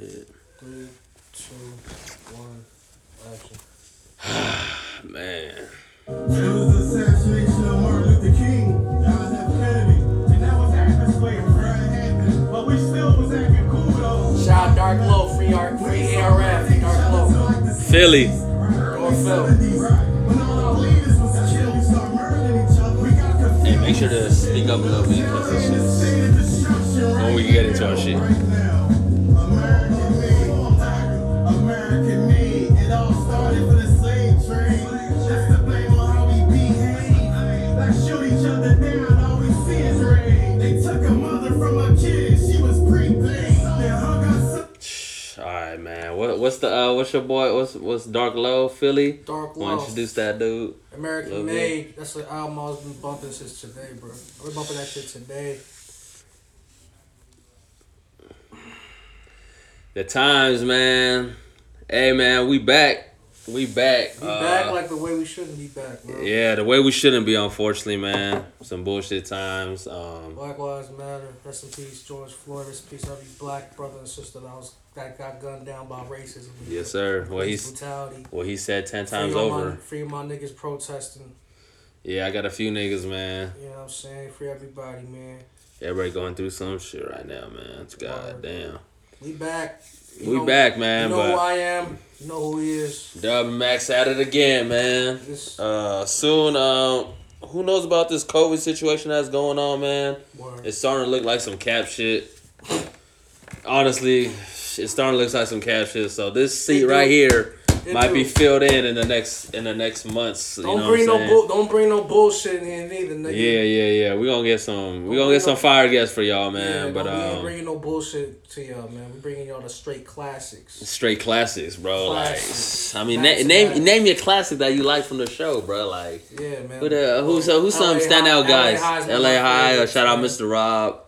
ahead. Three, two, one, action. Man. It was assassination of Martin Luther King, John F. Kennedy, and that was acting slave it happened. But we still was acting cool though. Shout out Dark Low, free art, free ARF, Dark Low. Philly. Or Phil. When all our leaders was killed, we started murdering each other. We got confused. Hey, make sure to speak up a little bit because this shit's. When we get into our shit. The uh what's your boy? What's what's Dark Low Philly? Dark Want Low. to introduce that dude? American Love Made. That's the album I was been bumping since today, bro. We're bumping that shit today. The times, man. Hey, man, we back. We back. We Uh, back like the way we shouldn't be back, bro. Yeah, the way we shouldn't be, unfortunately, man. Some bullshit times. Um, Black Lives Matter. Rest in peace, George Floyd. Rest in peace, every black brother and sister that was that got gunned down by racism. yes, sir. Well, he's brutality. well, he said ten Free times my- over. free my niggas protesting. Yeah, I got a few niggas, man. You know what I'm saying? Free everybody, man. Everybody going through some shit right now, man. It's God damn. We back. You We know- back, man. You know who I am. You know who he is. Dub Max at it again, man. This Uh, soon. Um, who knows about this COVID situation that's going on, man? word. It's starting to look like some cap shit. Honestly, it's starting to look like some cash shit. So this seat right here It might do. be filled in in the next in the next months. You Don't know bring no bull. Don't bring no bullshit in here neither, nigga. Yeah, yeah, yeah. We gonna get some. We gonna get some no- fire guests for y'all, Yeah, man. but don't- we ain't um, bringing no bullshit to y'all, man. We bringing y'all the straight classics. straight classics, bro. Classics. Like, I mean, na- name name your classic that you like from the show, bro. Like, Yeah, man. who the who's uh, who's some standout guys? L.A. High. Or shout out. Mr. Rob,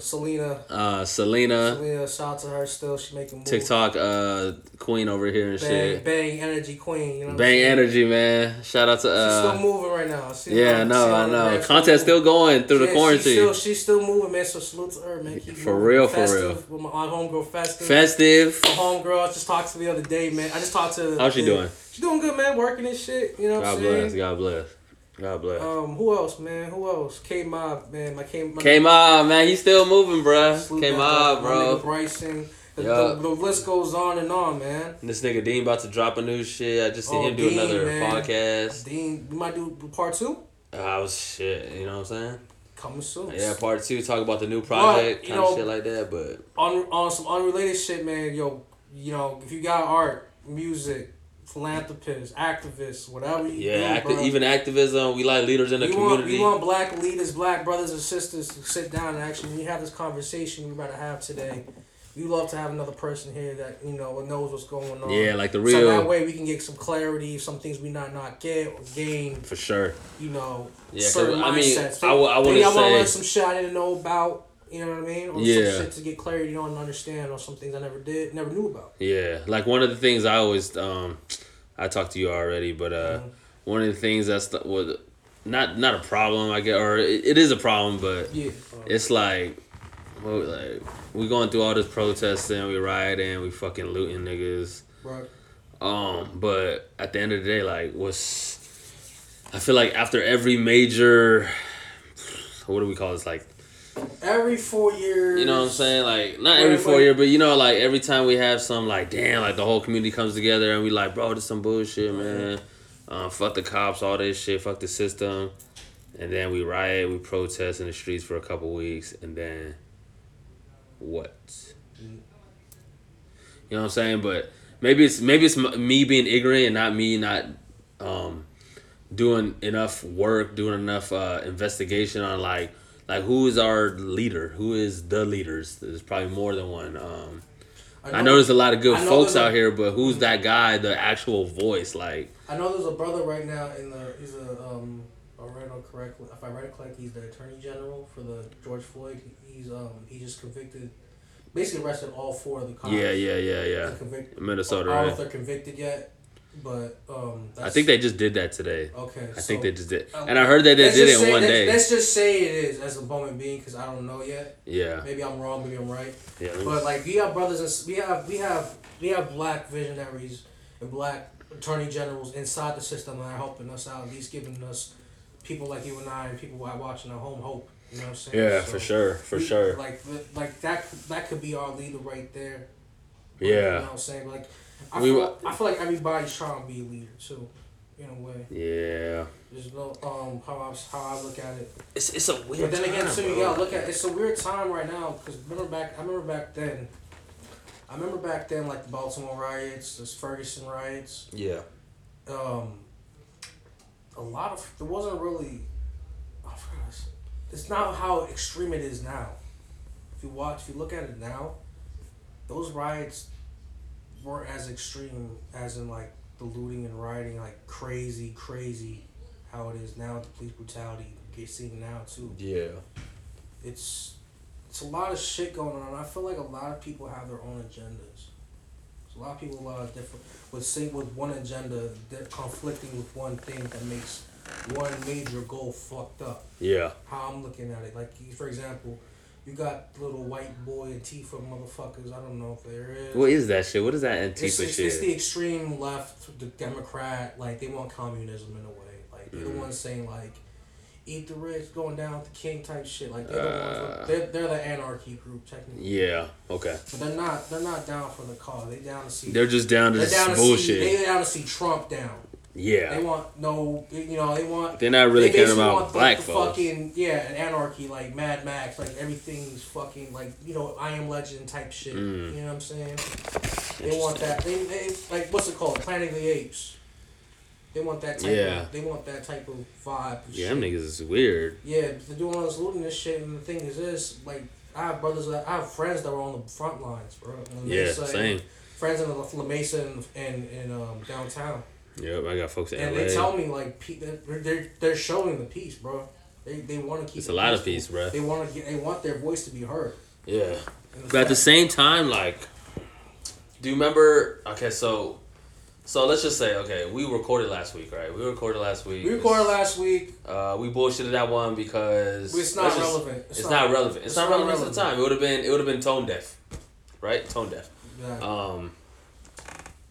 Selena. uh, Selena, Selena, shout out to her still. She making moves. TikTok uh, queen over here and Bang, shit. bang, energy queen. You know Bang energy, man. Shout out to She's still uh, moving right now. See yeah, no, I know. rap Contest still going through the quarantine. She's still, she's still moving, man. So salute to her, man. Keep For real, for real. With my, homegirl Festive. Festive. My homegirl, I just talked to the other day, man. I just talked to. How's she the- doing? She's doing good, man. Working and shit. You know what God bless. God bless. God bless. Um, who else, man? Who else? K Mob, man. My K my K Mob, man, he's still moving, bruh. salute K Mob, bro. Bryson. The, Yeah. the, the list goes on and on, man. This nigga Dean about to drop a new shit. I just seen Oh, him do Dean, another man. podcast. Dean, we might do part two. I was shit, you know what I'm saying? Coming soon. Yeah, part two, talk about the new project, you kind of shit like that. But on on some unrelated shit, man. Yo, you know, if you got art, music, philanthropists, activists, whatever you yeah, do, acti- even activism, we like leaders in the we want, community. we want black leaders, black brothers and sisters to sit down and actually we have this conversation we're about to have today. We love to have another person here that you know knows what's going on. yeah, like the real. So that way we can get some clarity, some things we not not get or gain. for sure. You know, Yeah, certain I mean, mindsets. I w- I Maybe I want to learn some shit I didn't know about. You know what I mean? Or Yeah. some shit to get clarity on and understand, or some things I never did, never knew about. Yeah, like one of the things I always um, I talked to you already, but uh, Mhm. one of the things that's the, was not not a problem, I guess, or it, it is a problem, but Yeah. it's like, well, like we going through all this protesting, we rioting, we fucking looting niggas. Right. Um, but at the end of the day, like, what's I feel like after every major, what do we call this? Like, Every four years. you know what I'm saying? Like, not every four year, but you know, like every time we have some, like, damn, like the whole community comes together and we like, bro, this some bullshit, man. Uh, fuck the cops, all this shit, fuck the system. And then we riot, we protest in the streets for a couple weeks, and then what? You know what I'm saying? But maybe it's maybe it's me being ignorant and not me not um, doing enough work, doing enough uh, investigation on like like who is our leader, who is the leaders. There's probably more than one. Um, I know there's a lot of good folks a- out here, but who's that guy, the actual voice? Like, I know there's a brother right now in the. He's a um. If I read it correctly, if I read it correctly, he's the attorney general for the George Floyd. He's um. He just convicted, basically arrested all four of the cops. yeah, yeah, yeah, yeah. He's convicted. Minnesota, I know right? if they're convicted yet. But um. I think they just did that today. Okay. I think they just did, and I heard that they did it in one let's- day. Let's just say it is as a moment being because I don't know yet. Yeah, Maybe I'm wrong. Maybe I'm right. yeah. But like we have brothers and we have we have we have black visionaries and black attorney generals inside the system that are helping us out, at least giving us people like you and I and people watching at home hope. You know what I'm saying? Yeah, So for sure, for we- sure. Like like that that could be our leader right there. Yeah. You know what I'm saying? Like I We feel, wa- I feel like everybody's trying to be a leader too, in a way. yeah. There's no um how I how I look at it. It's it's a weird. But then again, time, too, you bro. gotta look at it's a weird time right now because remember back I remember back then. I remember back then like the Baltimore riots, the Ferguson riots. Yeah, Um, a lot of there wasn't really. I forgot. it's- It's not how extreme it is now. If you watch, if you look at it now, those riots weren't as extreme as in like the looting and rioting, like crazy, crazy, how it is now. The police brutality you're seeing now too yeah, it's it's a lot of shit going on. I feel like a lot of people have their own agendas. There's a lot of people, a lot of different with sing with one agenda, they're conflicting with one thing that makes one major goal fucked up. yeah. How I'm looking at it, like for example, you got little white boy Antifa motherfuckers. I don't know if there is. What is that shit? What is that Antifa It's, it's, shit? it's the extreme left, the Democrat. Like they want communism in a way. Like they're the Mm. ones saying like, eat the rich, going down with the king type shit. Like they're the Uh. ones. They're, they're the anarchy group technically. yeah. Okay. But they're not. They're not down for the cause. They down to see. They're just down to they're down to bullshit. see. They down to see Trump down. Yeah. They want no. You know they want. They're not really caring about black like, the folks. Fucking yeah, an anarchy like Mad Max, like everything's fucking like you know I Am Legend type shit. Mm. You know what I'm saying? They want that. They, they like what's it called? Planet of the Apes. They want that type. Yeah. Of, they want that type of vibe. Yeah, shit. them niggas is weird. Yeah, they're doing all this looting this shit, and the thing is this: like, I have brothers, that, I have friends that were on the front lines, bro. Yeah, Mesa same. Friends in La Mesa and and, and um, downtown, Yep, I got folks in and LA. they tell me like they're they're, they're showing the peace, bro. They, they want to keep. It's it a lot of peace, bro. They want to get. They want their voice to be heard. Yeah. But at the same time, like, do you remember? Okay, so, so let's just say, okay, we recorded last week, right? We recorded last week. we recorded last week. Uh, we bullshitted that one because It's not just- relevant. It's, not, relevant. It's, it's not, not relevant, at relevant. the time. It would have been. It would have been tone deaf, right? Tone deaf. Yeah. Um,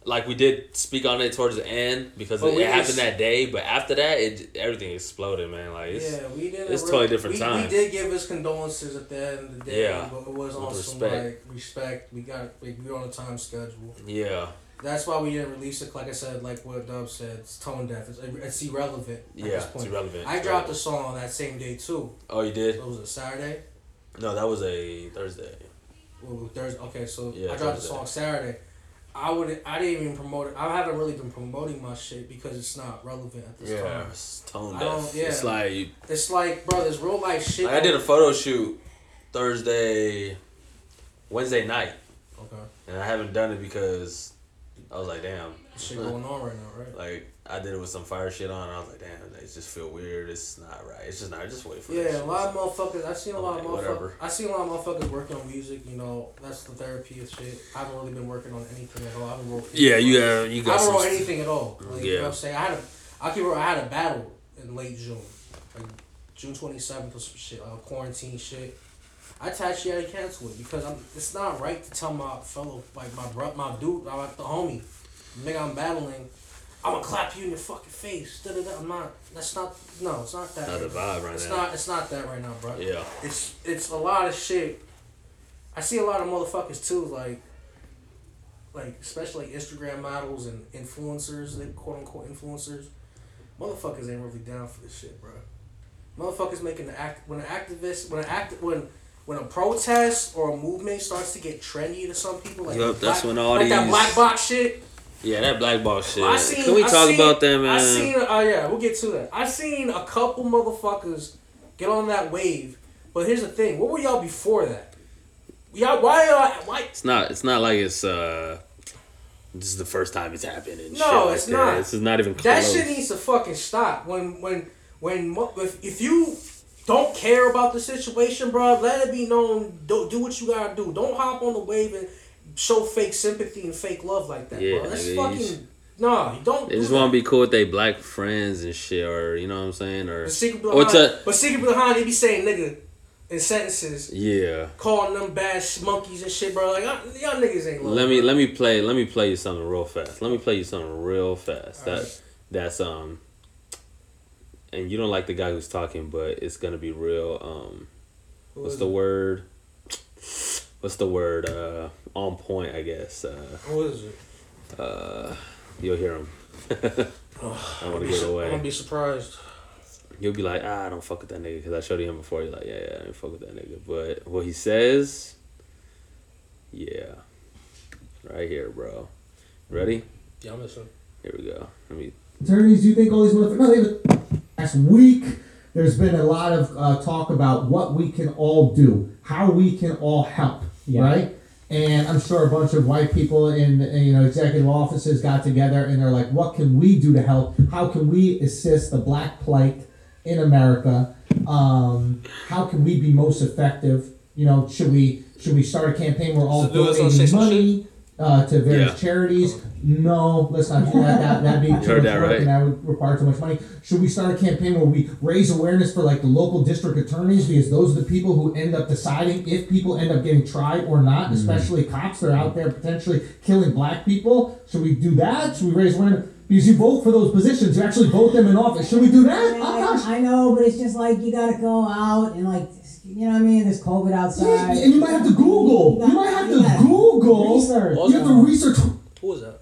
like we did speak on it towards the end because it happened just- that day, but after that, it everything exploded, man. Like it's, yeah, we did. it's totally different we, time. We did give his condolences at the end of the day, Yeah, but it was also respect. like respect. We got like, we were on a time schedule. yeah, That's why we didn't release it. Like I said, like what Dub said, it's tone deaf. It's, it's irrelevant. At yeah, this it's point. irrelevant. I dropped the irrelevant. song on that same day too. Oh, you did? It was a Saturday. No, that was a Thursday. Well, Thursday. Okay, so Yeah, I dropped the Thursday. song Saturday. I would. I didn't even promote it. I haven't really been promoting my shit because it's not relevant at this Yeah, time. it's tone I deaf. yeah. It's like It's like, bro, there's real life shit. Like I did a photo shoot Thursday, Wednesday night, Okay. and I haven't done it because I was like, damn, Shit going on right now, right? like I did it with some fire shit on. And I was like, damn, it just feel weird. It's not right. It's just not. Just wait for that Yeah, shit. a lot of motherfuckers. I've seen a lot of motherfuckers. whatever. I seen a lot of motherfuckers working on music. You know, that's the therapy of shit. I haven't really been working on anything at all. I haven't wrote. Yeah, you have you I got haven't some. wrote anything at all. Like, You know Yeah. what I'm saying? I had a. I keep. I had a battle in late June, like June 27th or some shit. Uh, quarantine shit. I actually had to cancel it because I'm. It's not right to tell my fellow, like my bro, my dude, my like the homie, nigga I'm battling. I'm gonna clap you in your fucking face. I'm not. That's not. No, it's not that. Not the vibe right now. vibe right It's now. not. It's not that right now, bro. Yeah, It's it's a lot of shit. I see a lot of motherfuckers too, like, like especially Instagram models and influencers, they quote unquote influencers. Motherfuckers ain't really down for this shit, bro. Motherfuckers making the act when an activist when an act when when a protest or a movement starts to get trendy to some people, like the that's black- when all like that black box shit. yeah, that black box shit. I seen, Can we I talk seen- about that, man? I seen. Oh yeah, we'll get to that. I seen a couple motherfuckers get on that wave, but here's the thing: what were y'all before that? Y'all, why y'all? Why? It's not. It's not like it's uh. This is the first time it's happened. And No, shit like it's that. not. This is not even close. That shit needs to fucking stop. When when when if, if you don't care about the situation, bro, let it be known. Do, do what you gotta do. Don't hop on the wave and show fake sympathy and fake love like that, Yeah, bro. That's fucking. No, you don't. They do just want to be cool with their black friends and shit, or you know what I'm saying, or But secret or behind, to but secret behind, they be saying nigga in sentences, yeah. calling them bad monkeys and shit, bro. Like y'all, niggas ain't. love, Let me bro. let me play let me play you something real fast. Let me play you something real fast. That Alright. that's um and you don't like the guy who's talking, but it's gonna be real um Who what's the it? word? What's the word? Uh on point, I guess. Uh Who is it? uh you'll hear him. I want to Be give su- it I'm away. gonna be surprised. You'll be like, ah, I don't fuck with that nigga because I showed you him before. You're like, yeah, yeah, I don't fuck with that nigga. But what he says, yeah, right here, bro. Ready? Yeah, I'm listening. Here we go. Let me. attorneys, you think all these motherfuckers? No, they've last week. There's been a lot of uh, talk about what we can all do, how we can all help, Yeah. right? And I'm sure a bunch of white people in in, you know executive offices got together and they're like, what can we do to help? How can we assist the black plight in America? Um, how can we be most effective? You know, should we should we start a campaign where all So do us on donating say some money uh, to various Yeah. charities? No, let's not do that. that that'd be too heard much that, work right? and that would require too much money. Should we start a campaign where we raise awareness for like the local district attorneys because those are the people who end up deciding if people end up getting tried or not, especially cops that are out there potentially killing black people. Should we do that? Should we raise awareness? Because you vote for those positions, you actually vote them in office. Should we do that? Yeah, Oh gosh. I, I know, but it's just like you gotta go out and like, you know what I mean? There's COVID outside. Yeah, outside. and you might have to Google. You might have to gotta Google. Research. You have to research. Who is that?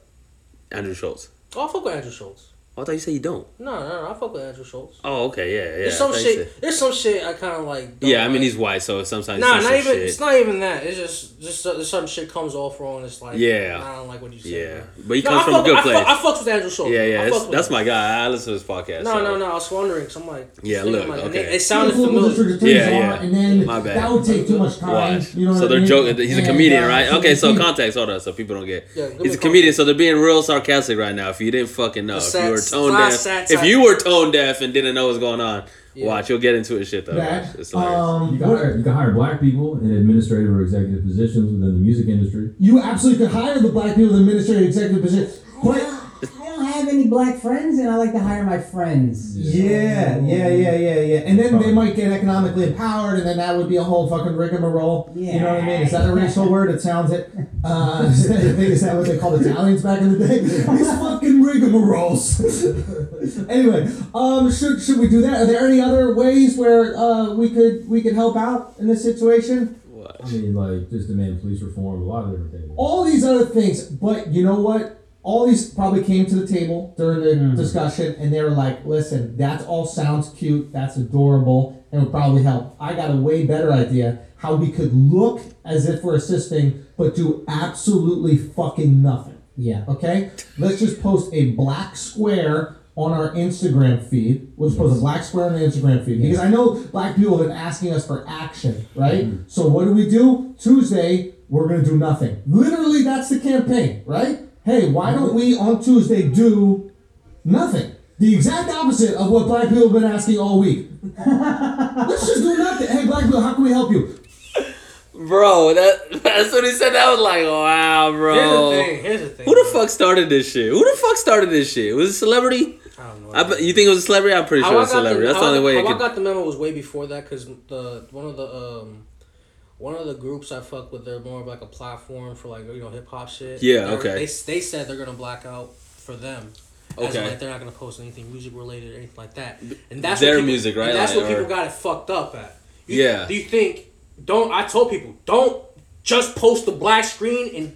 Andrew Schulz. Oh, I fuck with Andrew Schulz. Oh, I thought you said you don't. No, no, no. I fuck with Andrew Schulz. Oh, okay, yeah, yeah. there's some shit. said- There's some shit I kind of like. don't Yeah, I mean like. he's white, so sometimes Nah, he says not even. shit. It's not even that. It's just, just uh, there's certain shit comes off wrong. It's like, Yeah. I don't like what you say. Yeah, bro. but he No, comes I from a fuck- good I place. Fuck, I fucks with Andrew Schulz. yeah, yeah, that's, that's him. my guy. I listen to his podcast. No, so- no, no. I was wondering. Cause I'm like, Yeah, thinking, look, like, okay. It, it sounded See familiar. Yeah, yeah. And then My bad. that would take too much time. Watch. You know so they're joking. He's a comedian, uh, right? Okay, so we- context. Hold on, so people don't get. Yeah, He's a comedian, so they're being real sarcastic right now. If you didn't fucking know, if you were sats- tone deaf, sats if I- you were tone deaf and didn't know what's going on, Yeah. watch. You'll get into his shit though. That, It's hilarious. um, You can, hire, you can hire black people in administrative or executive positions within the music industry. You absolutely could hire the black people in the administrative executive positions. But don't, I don't have any black friends, and I like to hire my friends. yeah, yeah, yeah, yeah, yeah. And then they might get economically empowered, and then that would be a whole fucking rigmarole. Yeah. You know what I mean? Is that a racial word? It sounds it. Uh, is, that, is that what they called Italians back in the day? These fucking rigmaroles. anyway, um, should should we do that? Are there any other ways where uh, we could we could help out in this situation? Watch. I mean, like just demand police reform, a lot of different things. all these other things, but you know what? All these probably came to the table during the mm-hmm. discussion, and they were like, "Listen, that all sounds cute, that's adorable, and would probably help." I got a way better idea how we could look as if we're assisting, but do absolutely fucking nothing. Yeah. Okay, let's just post a black square on our Instagram feed. We'll just post a black square on the Instagram feed because I know black people have been asking us for action, right? Mm-hmm. So what do we do? Tuesday, we're gonna do nothing. Literally, that's the campaign, right? Hey, why don't we on Tuesday do nothing? The exact opposite of what black people have been asking all week. Let's just do nothing. Hey, black people, how can we help you? Bro, that as soon as he said that, I was like, wow, bro. Here's the thing. Here's the thing. Who the bro. fuck started this shit? Who the fuck started this shit? Was it a celebrity? I don't know. I bet, you think it was a celebrity? I'm pretty sure I it's a celebrity. the, That's the only I- way how it I could. got the memo was way before that because the one of the um one of the groups I fuck with they're more of like a platform for like you know hip hop shit. Yeah, They're- okay. They they said they're gonna black out for them. As in, like they're not gonna post anything music related or anything like that. And that's Their people, music, right? That's Like, what people or- got it fucked up at. You, Yeah. Do you think? Don't I told people don't just post the black screen and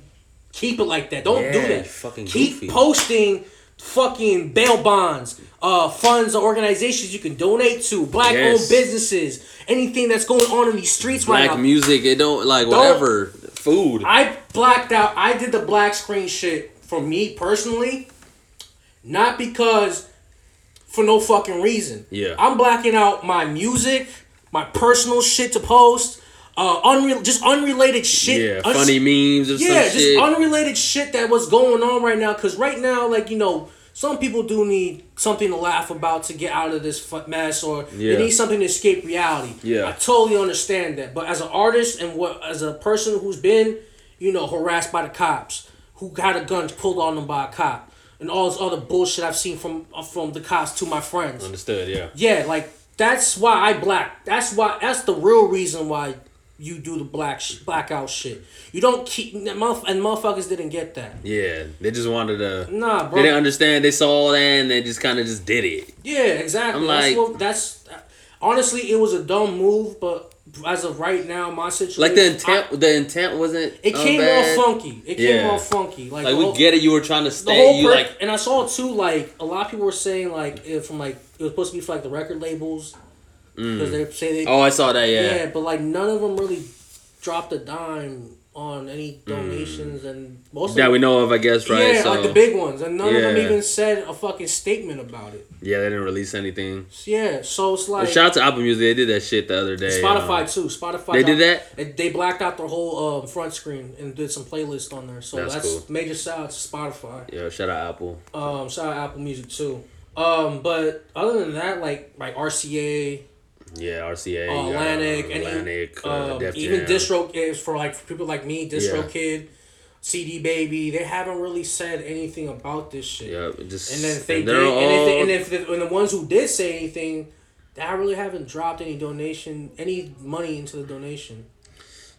keep it like that. Don't do that. fucking keep goofy. posting fucking bail bonds, uh, funds or organizations you can donate to, black owned businesses, anything that's going on in these streets right Black now. music, it don't like Don't- whatever. Food. I blacked out. I did the black screen shit for me personally, not because for no fucking reason. Yeah. I'm blacking out my music, my personal shit to post, uh, unreal, just unrelated shit. yeah, uns- funny memes or yeah, just shit. unrelated shit that was going on right now. Cause right now, like you know, some people do need something to laugh about to get out of this mess, or Yeah. they need something to escape reality. Yeah. I totally understand that. But as an artist and what as a person who's been, you know, harassed by the cops, who got a gun pulled on them by a cop, and all this other bullshit I've seen from uh, from the cops to my friends. Understood. Yeah. Yeah, like that's why I black. That's why. That's the real reason why you do the black sh- blackout shit. You don't keep and and motherfuckers didn't get that. Yeah. They just wanted to. Nah, bro. They didn't understand. They saw that and they just kind of just did it. Yeah, exactly. I'm that's like- what, that's honestly it was a dumb move, but as of right now, my situation Like the intent. the intent wasn't. It uh, came bad. off funky. It came Yeah. off funky. Like, Like we whole- get it. You were trying to stay. You per- like. and I saw too like a lot of people were saying like if from like it was supposed to be for like the record labels because they say they Oh, I saw that. yeah. Yeah. but like none of them really dropped a dime on any donations and most That of we know of, I guess, right? yeah so, like the big ones and none of them even said a fucking statement about it. yeah, they didn't release anything. Yeah, so it's like Shout out to Apple Music. They did that shit the other day. Spotify um, too. Spotify. They did that? They, they blacked out their whole um, front screen and did some playlist on there. So That's that's, cool. major shout out to Spotify. Yeah, shout out Apple. Um, shout out Apple Music too. Um, but other than that, like like RCA, Yeah, RCA, uh, Atlantic, uh, Atlantic, uh, um, even. Distro is for like for people like me, Distro Yeah. Kid, CD Baby. They haven't really said anything about this shit. Yeah, just And then if they and did, they're and if, they, and if the, and the ones who did say anything, they really haven't dropped any donation, any money into the donation.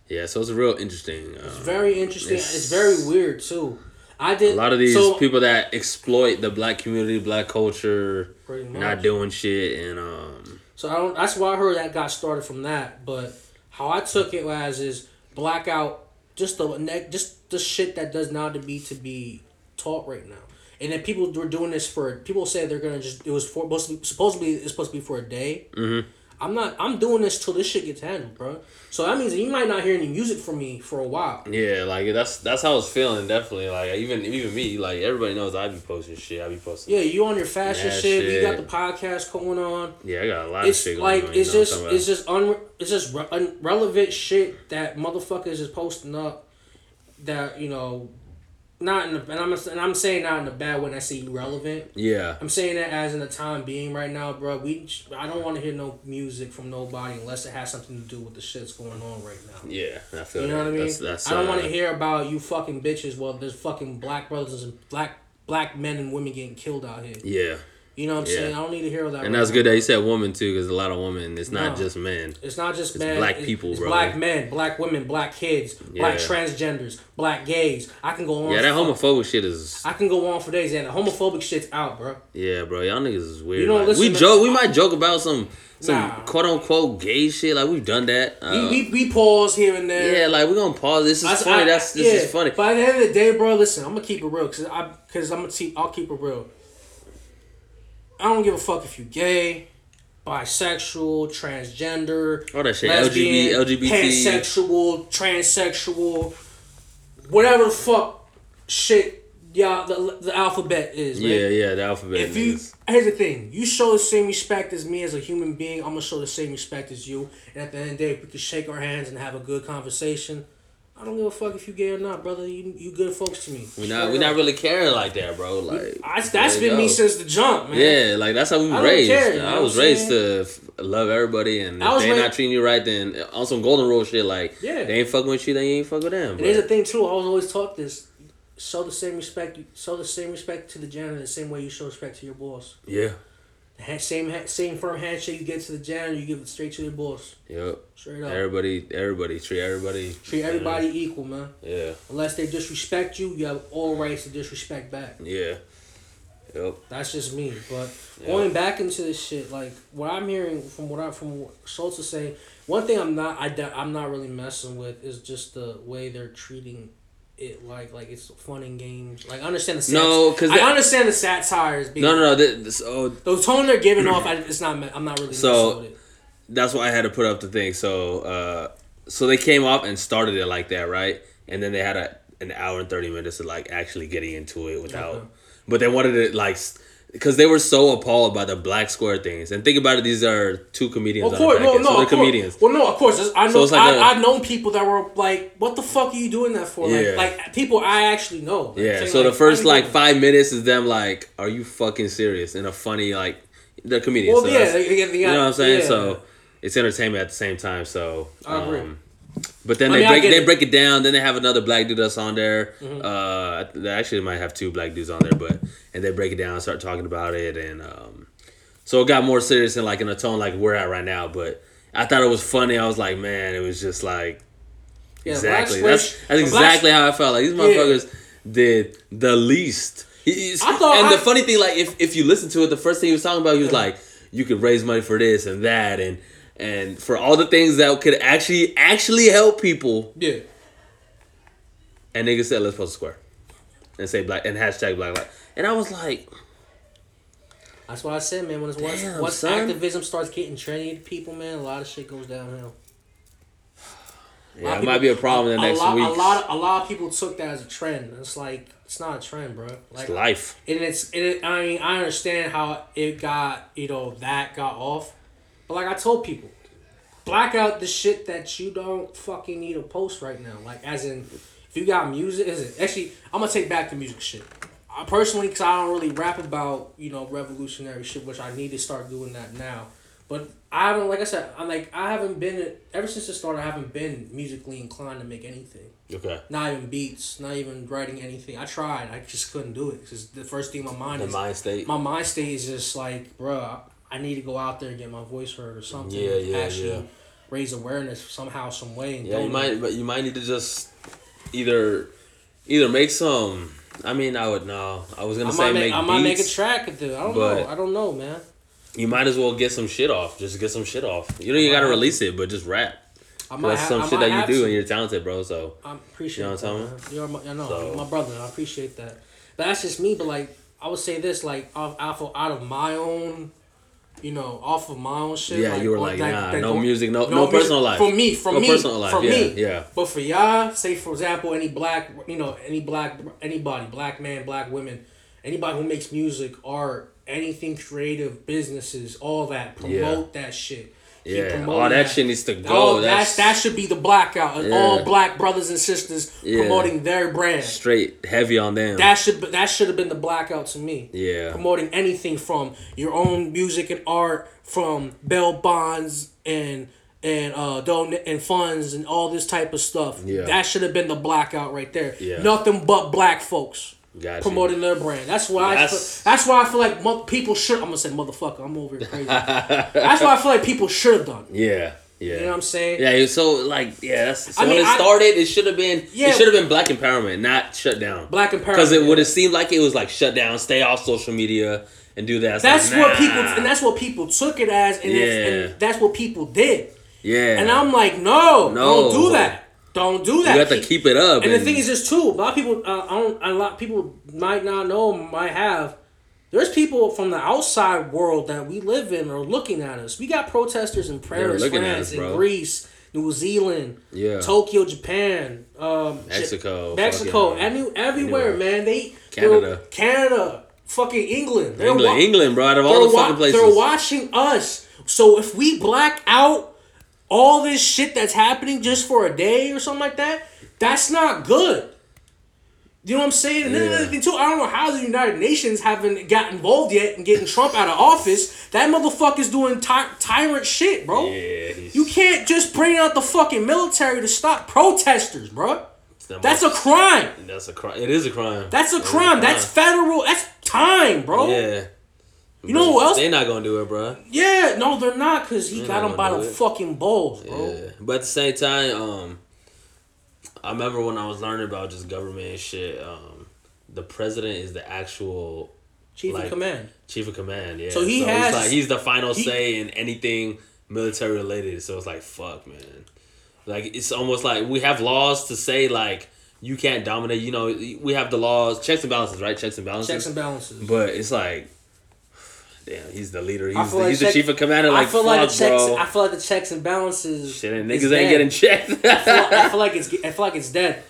yeah, so it's real interesting. Um, It's very interesting. It's- It's, very weird too. I did a lot of these so, people that exploit the black community, black culture, not doing shit, and um, So I don't. That's why I heard that got started from that. But how I took it as is blackout, just the ne- just the shit that does not to be to be taught right now. And then people were doing this for people say they're gonna just it was for supposedly it's supposed to be for a day. Mm-hmm. I'm not. I'm doing this till this shit gets handled, bro. So that means that you might not hear any music from me for a while. yeah, like that's that's how I was feeling. Definitely, like even even me, like everybody knows I be posting shit. I be posting. Yeah, you on your fashion Yeah, shit. You got the podcast going on. Yeah, I got a lot it's of shit going like on. it's just it's just un it's just re- irrelevant shit that motherfuckers is posting up that you know not in the, and I'm and I'm saying not in a bad way when I say irrelevant. yeah, I'm saying that as in the time being right now, bro. We I don't want to hear no music from nobody unless it has something to do with the shit's going on right now. yeah, I feel You know that. what I mean? That's, that's, I don't uh, want to hear about you fucking bitches. Well, there's fucking black brothers and black black men and women getting killed out here. Yeah, You know what I'm Yeah. saying? I don't need to hear all that. and that's good that you said woman too, because a lot of women. It's not No. just men. It's not just It's men. black it's- people, it's bro. Black men, black women, black kids, black transgenders, black gays. I can go on. Yeah, that homophobic shit is. I can go on for days, and the homophobic shit's out, bro. Yeah, bro, y'all niggas is weird. You know, Like, listen, we man, joke. We might joke about some some Nah. quote unquote gay shit. Like we've done that. Uh, we, we, we pause here and there. yeah, like we're gonna pause. This is I- funny. I- That's this yeah, is funny. But at the end of the day, bro, listen, I'm gonna keep it real, cause I, cause I'm gonna keep, I'll keep it real. I don't give a fuck if you gay, bisexual, transgender, All that shit. lesbian, LGBT. pansexual, transsexual, whatever the fuck shit y'all the, the alphabet is. Man. Yeah, yeah, the alphabet. If you here's the thing, you show the same respect as me as a human being, I'm gonna show the same respect as you. And at the end of the day, if we can shake our hands and have a good conversation. I don't give a fuck if you gay or not, brother. You you good folks to me. we not we not really caring like that, bro. Like I, that's been me since the jump, man. Yeah, like that's how we I raised. care, I was raised saying? to love everybody, and if they raised- not treating you right, then on some golden rule shit, like Yeah. they ain't fucking with you, they ain't fuck with them. And here's the bro. thing too. I was always taught this: show the same respect. Show the same respect to the janitor the same way you show respect to your boss. Yeah, same same firm handshake you get to the janitor, you give it straight to your boss. yep. Straight up. Everybody, everybody treat everybody. Treat everybody equal, man. Yeah, Unless they disrespect you, you have all rights to disrespect back. yeah, yep. That's just me. But Yeah. going back into this shit, like what I'm hearing from what I from Schulz is saying, one thing I'm not I I'm not really messing with is just the way they're treating it like like it's fun and games. Like I understand the sat- No, 'cause I understand the satires. Being, No, no, no. Th- this, oh, The tone they're giving off, I, it's not. I'm not really So- messing with it. that's why I had to put up the thing. So, uh, so they came up and started it like that, right? And then they had a an hour and thirty minutes of like actually getting into it without. Okay. But they wanted it like because they were so appalled by the black square things. And think about it; these are two comedians. Of course, the no, back end, no, so they're comedians. Well, no, of course. I know. So it's like I, a- I've known people that were like, "What the fuck are you doing that for?" Yeah. Like, like people I actually know. Like, Yeah. saying, So the first like five minutes is them like, "Are you fucking serious?" In a funny like, they're comedians. Well, so yeah, they, they, they you know what I'm saying? yeah. So it's entertainment at the same time. So I agree. Um, But then I they mean, break they it. Mm-hmm. break it down. Then they have another black dude that's on there. Uh, they actually might have two black dudes on there, but and they break it down, and start talking about it, and um, so it got more serious and like in a tone like we're at right now. But I thought it was funny. I was like, man, it was just like Yeah, exactly. That's that's exactly how I felt. Like these motherfuckers did the least. I thought and I- the funny thing, like if if you listen to it, the first thing he was talking about, he was like, you could raise money for this and that, and and for all the things that could actually actually help people. Yeah. And niggas said, let's post a square. And say black and hashtag black lives. And I was like, That's what I said, man. When it's once, Damn, once son. activism starts getting trendy to people, man, a lot of shit goes downhill. Yeah, it might be a problem in the next lot, week. A lot, of, a lot of people took that as a trend. It's like it's not a trend, bro. Like It's life. and it's and it, I mean I understand how it got you know that got off, but like I told people, black out the shit that you don't fucking need to post right now. Like as in, if you got music, is it actually? I'm gonna take back the music shit. I personally, cause I don't really rap about you know revolutionary shit, which I need to start doing that now. But I don't like I said, I'm like I haven't been ever since the start. I haven't been musically inclined to make anything. Okay. Not even beats, not even writing anything. I tried, I just couldn't do it because the first thing in my mind The is mind state. my mind state is just like, bruh, I need to go out there and get my voice heard or something. Yeah, yeah, Actually yeah. raise awareness somehow, some way. And Yeah, you don't- might, but you might need to just either, either make some. I mean, I would no. I was gonna might, say make, make I might make a track it. I don't know. I don't know, man. You might as well get some shit off. Just get some shit off. You know, you might gotta release it, but just rap. I might That's ha- some I shit that you do, to. and you're talented, bro. So I appreciate You know what I'm talking. You're my, I know, So- my brother. I appreciate that. But that's just me. But like, I would say this, like, off, off of, out of my own, you know, off of my own shit. Yeah, like, you were or like, nah, that no go- music, no- no music- personal life. For me, for No me, personal life, for yeah, me, yeah. But for y'all, say for example, any black, you know, any black, anybody, black man, black women, anybody who makes music, art, anything creative, businesses, all that, promote that shit. Yeah, all that shit needs to go. Oh, that's that's that should be the blackout. Yeah. All black brothers and sisters Yeah. promoting their brand. straight heavy on them. That should that should have been the blackout to me. Yeah. Promoting anything from your own music and art, from bail bonds and and uh don and funds and all this type of stuff. Yeah. That should have been the blackout right there. Yeah. Nothing but black folks. Got you. Promoting their brand. That's why I. That's- Feel, that's why I feel like mo- people should. I'm gonna say motherfucker. I'm over here crazy. that's why I feel like people should have done. Yeah, yeah. You know what I'm saying? Yeah, so like yeah, that's so I when mean, it I- started, it should have been Yeah. it should have been black empowerment, not shut down. Black empowerment, because it yeah. would have seemed like it was like shut down, stay off social media, and do that. It's That's like, what people and that's what people took it as, and, Yeah. and that's what people did. yeah, And I'm like, no, No. don't do that. Don't do that. you have to keep it up. And the thing is, this too. A lot of people, uh, I don't. A lot of people might not know, might have. There's people from the outside world that we live in are looking at us. We got protesters in Paris, France, in. Greece, New Zealand, Yeah. Tokyo, Japan, um, Mexico, Mexico, any, everywhere, anywhere. man. They Canada. Canada, fucking England. They're England, wa- England, bro, out of all the fucking places. They're watching us. So if we black out all this shit that's happening just for a day or something like that, that's not good. You know what I'm saying? And then Yeah. another thing too, I don't know how the United Nations haven't got involved yet in getting Trump out of office. That motherfucker's doing ty- tyrant shit, bro. yeah, You can't just bring out the fucking military to stop protesters, bro. that That's a crime. that's a crime. It is a crime. That's a It is crime. That's federal. That's time, bro. yeah. You know who else? They're not gonna do it, bro. Yeah, no, they're not, cause he They're got him by the it. fucking balls, bro. Yeah, but at the same time, um, I remember when I was learning about just government and shit. Um, the president is the actual Chief like, of command. chief of command. Yeah, So he he's has- like he's the final he- say in anything military related. So it's like fuck, man. Like it's almost like we have laws to say like you can't dominate. You know, we have the laws, checks and balances, right? Checks and balances. Checks and balances. But it's like, damn, he's the leader. He's, the, like he's the chief of command. and, Like, I feel like the checks. bro. I feel like the checks and balances. Shit, and niggas ain't getting checked. I feel, I feel like it's. I feel like it's dead.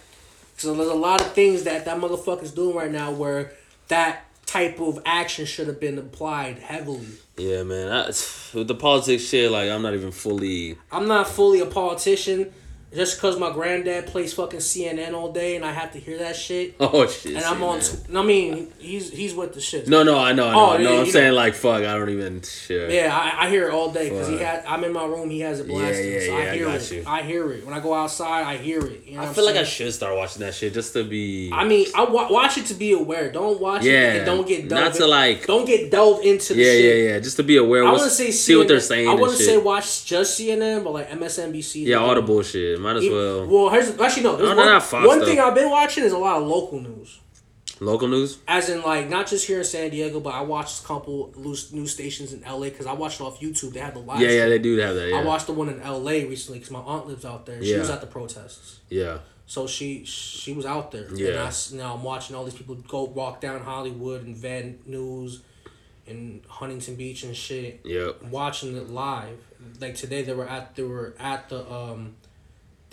So there's a lot of things that that motherfucker's doing right now where that type of action should have been applied heavily. Yeah, man. I, with the politics shit, like I'm not even fully. I'm not fully a politician, just because my granddad plays fucking CNN all day and I have to hear that shit. Oh shit. And I'm shit, on. man. I mean, he's he's with the shit. No, no, I know, I oh, know. Oh, no, yeah, I'm saying know. like fuck. I don't even. Sure. Yeah, I, I hear it all day because he had. I'm in my room. He has it Yeah, blasted. yeah, so yeah, I I hear got it. you. I hear it when I go outside. I hear it. You know I feel I'm like I should start watching that shit just to be. I mean, I wa- watch it to be aware. Don't watch it Yeah, and don't get not to, in- like- Don't get delved into the yeah, shit. yeah, yeah. Just to be aware. I want to say see what they're saying. I and wouldn't say watch just CNN, but like MSNBC. Yeah, all the bullshit. Might as well. Well, here's actually no. There's No, one, not Fox, one though. thing I've been watching is a lot of local news. Local news. As in, like, not just here in San Diego, but I watched a couple loose news stations in LA because I watched it off YouTube. They had the live. Yeah, yeah, they do have that. Yeah, I watched the one in LA recently because my aunt lives out there. She Yeah. was at the protests. yeah, So she she was out there. And Yeah. I, s- now I'm watching all these people go walk down Hollywood and Van Nuys and Huntington Beach and shit. yep. Watching it live. Like today they were at they were at the um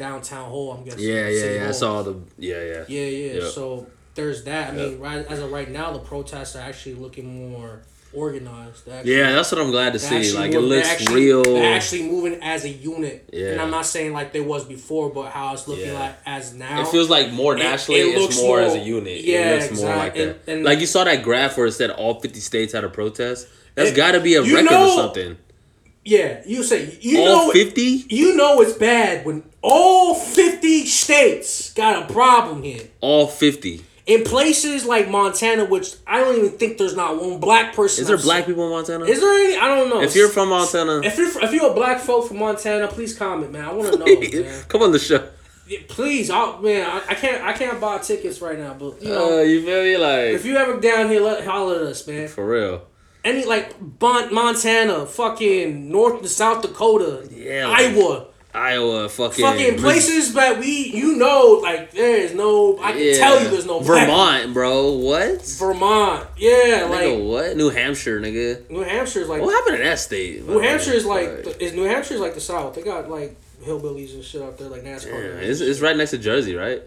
downtown hall, I'm guessing. Yeah, yeah, yeah. I Hall. saw the. Yeah, yeah. Yeah, yeah. Yep. So there's that. I Yep. mean, right as of right now, the protests are actually looking more organized. Actually- Yeah, that's what I'm glad to see. Like it moving- they're looks actually- real. They're actually moving as a unit. Yeah. And I'm not saying like there was before, but how it's looking Yeah. like as now. It feels like more nationally. it it's looks more, more- as a unit. yeah, it looks more like that. and- and- like you saw that graph where it said all 50 states had a protest. That's got to be a record know- or something. Yeah, you say you all know 50? you know it's bad when all 50 states got a problem here. All 50. In places like Montana, which I don't even think there's not one black person. Is there I've black seen. people in Montana? Is there any? I don't know. if you're from Montana, if you're if you're a black folk from Montana, please comment, man. I want to know, man. come on the show. Yeah, Please, I'll, man. I, I can't I can't buy tickets right now, but you know, Uh, you feel me? Like, if you ever down here, let holler at us, man. for real. Any like Bon- Montana, fucking North to South Dakota, Yeah, like- Iowa, Iowa, fucking. fucking places that we you know like there is no. I can Yeah. tell you there's no Vermont, bro. What? Vermont, yeah, nigga, like what? New Hampshire, nigga. New Hampshire's like What happened in that state? New Hampshire is like the, is New Hampshire is like the South. They got like hillbillies and shit out there, like NASCAR. Yeah, it's, it's right next to Jersey, right?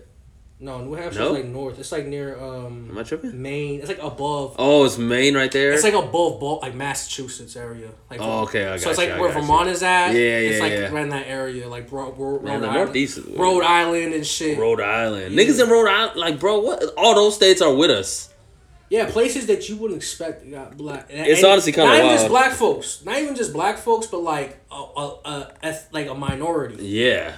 No, New Hampshire's No? like north. It's like near um Am I tripping? Maine. It's like above. Oh, it's Maine right there. It's like above like Massachusetts area. Like Oh, okay, I so it's you, like I where got you. Vermont is at. Yeah, It's yeah, like yeah. around that area, like Ro- Ro- Rhode Man, Island, Northeast. Rhode Island and shit. Rhode Island. Yeah. Niggas in Rhode Island, like, bro, what? All those states are with us. Yeah, places that you wouldn't expect got black. It's and honestly kinda not even just black folks. Not even just black folks, but like a, a, a like a minority. Yeah.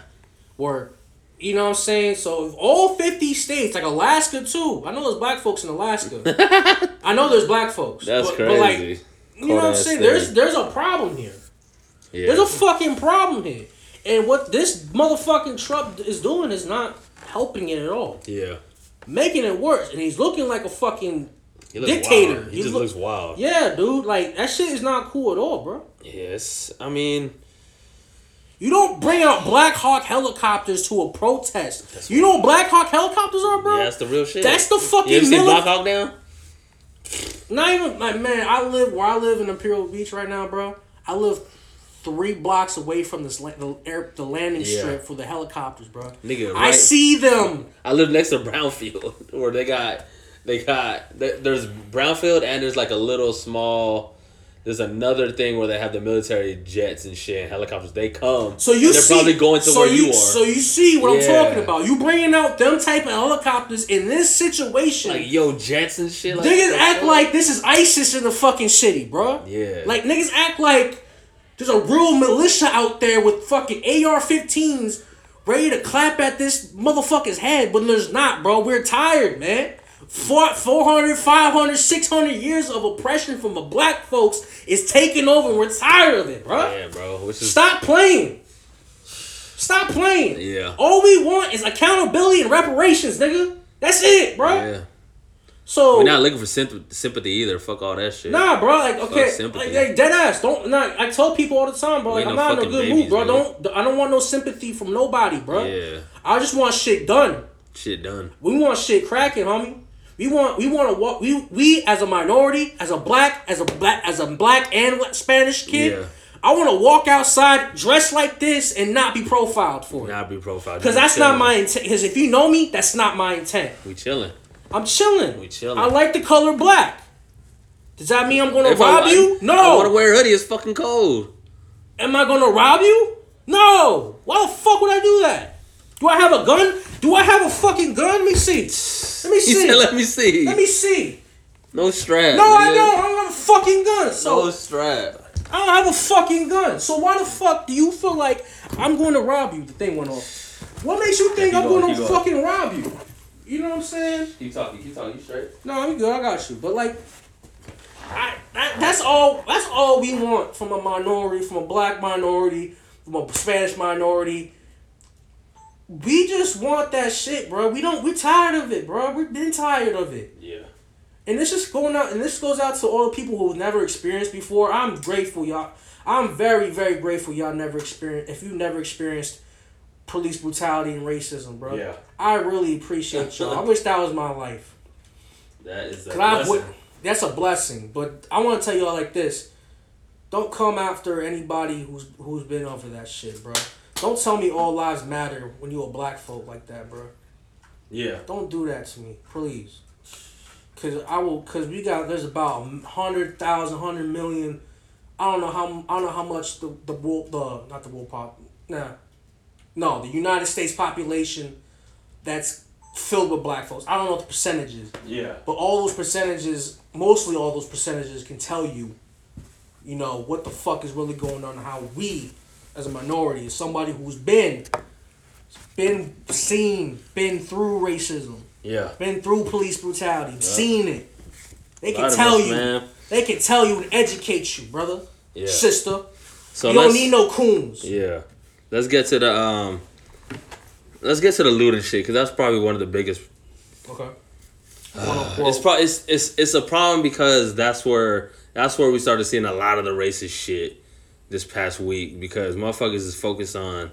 Or, you know what I'm saying? So all 50 states, like Alaska too. I know there's black folks in Alaska. I know there's black folks. That's but, crazy. But like, you know what I'm saying? thing. There's there's a problem here. yeah. There's a fucking problem here. And what this motherfucking Trump is doing is not helping it at all. yeah. Making it worse. And he's looking like a fucking He Dictator. Wild. He He just look- looks wild. Yeah, dude, like that shit is not cool at all, bro. Yes. I mean, You don't bring out Black Hawk helicopters to a protest. you know what Black Hawk helicopters are, bro? yeah, that's the real shit. That's the fucking You ever Black Hawk Down? Not even like man, I live where I live in Imperial Beach right now, bro. I live three blocks away from this the air the landing Yeah. strip for the helicopters, bro. Nigga, I see them. I live next to Brownfield, where they got, they got, there's Brownfield and there's like a little small, there's another thing where they have the military jets and shit, and helicopters. They come, So you they're see, probably going to so where you, you are. So you see what Yeah. I'm talking about? You bringing out them type of helicopters in this situation. like yo jets and shit. Like niggas act fuck? like this is ISIS in the fucking city, bro. Yeah. Like niggas act like there's a real militia out there with fucking AR-15s ready to clap at this motherfucker's head, but there's not, bro. We're tired, man. Four, 400, 500, 600 years of oppression from the black folks is taking over and we're tired of it, bro. yeah, bro. Which is Stop playing. Stop playing. Yeah. All we want is accountability and reparations, nigga. That's it, bro. yeah. So We're not looking for symp- sympathy either. Fuck all that shit. Nah, bro. Like, okay, like, like dead ass. Don't. Nah, I tell people all the time, bro. Like, I'm no not in a good babies, mood, bro. nigga. Don't. I don't want no sympathy from nobody, bro. Yeah. I just want shit done. Shit done. We want shit cracking, homie. We want. We want to walk. We we as a minority, as a black, as a black, as a black and Spanish kid. Yeah. I want to walk outside dressed like this and not be profiled for it. Not be profiled. Because that's not my intent. Because if you know me, that's not my intent. We chilling. I'm chilling. We chilling. I like the color black. Does that mean I'm gonna If I rob like- you? No. I want to wear a hoodie. It's fucking cold. Am I gonna rob you? No. Why the fuck would I do that? Do I have a gun? Do I have a fucking gun? Let me see. Let me He see. said, "Let me see." Let me see. no strap. No, I don't. I don't have a fucking gun. So No strap. I don't have a fucking gun. So why the fuck do you feel like I'm going to rob you? The thing went off. What makes you think keep I'm going, going to keep going. fucking rob you? You know what I'm saying? Keep talking. Keep talking. You straight? No, I'm good. I got you. But like, I, that, that's all. That's all we want from a minority, from a black minority, from a Spanish minority. We just want that shit, bro. We don't. We're tired of it, bro. We've been tired of it. Yeah. And this is going out, and this goes out to all the people who've never experienced before. I'm grateful, y'all. I'm very, very grateful y'all never experienced. If you never experienced police brutality and racism, bro. Yeah. I really appreciate y'all. I wish that was my life. That is a blessing. would, that's a blessing. But I want to tell y'all like this: don't come after anybody who's who's been over that shit, bro. Don't tell me all lives matter when you a black folk like that, bro. Yeah. Don't do that to me, please. Cause I will, cause we got there's about hundred thousand, hundred million. I don't know how I don't know how much the the wool the not the wool pop nah, no the United States population that's filled with black folks. I don't know what the percentages, Yeah. but all those percentages, mostly all those percentages, can tell you, you know, what the fuck is really going on. and How we, as a minority, as somebody who's been, been seen, been through racism, Yeah. been through police brutality, seen it. They can tell us, you. man. They can tell you and educate you, brother, Yeah. sister. So you don't need no coons. Yeah. Let's get to the um. Let's get to the looting shit because that's probably one of the biggest. Okay. It's probably it's, it's it's a problem because that's where that's where we started seeing a lot of the racist shit this past week because motherfuckers is focused on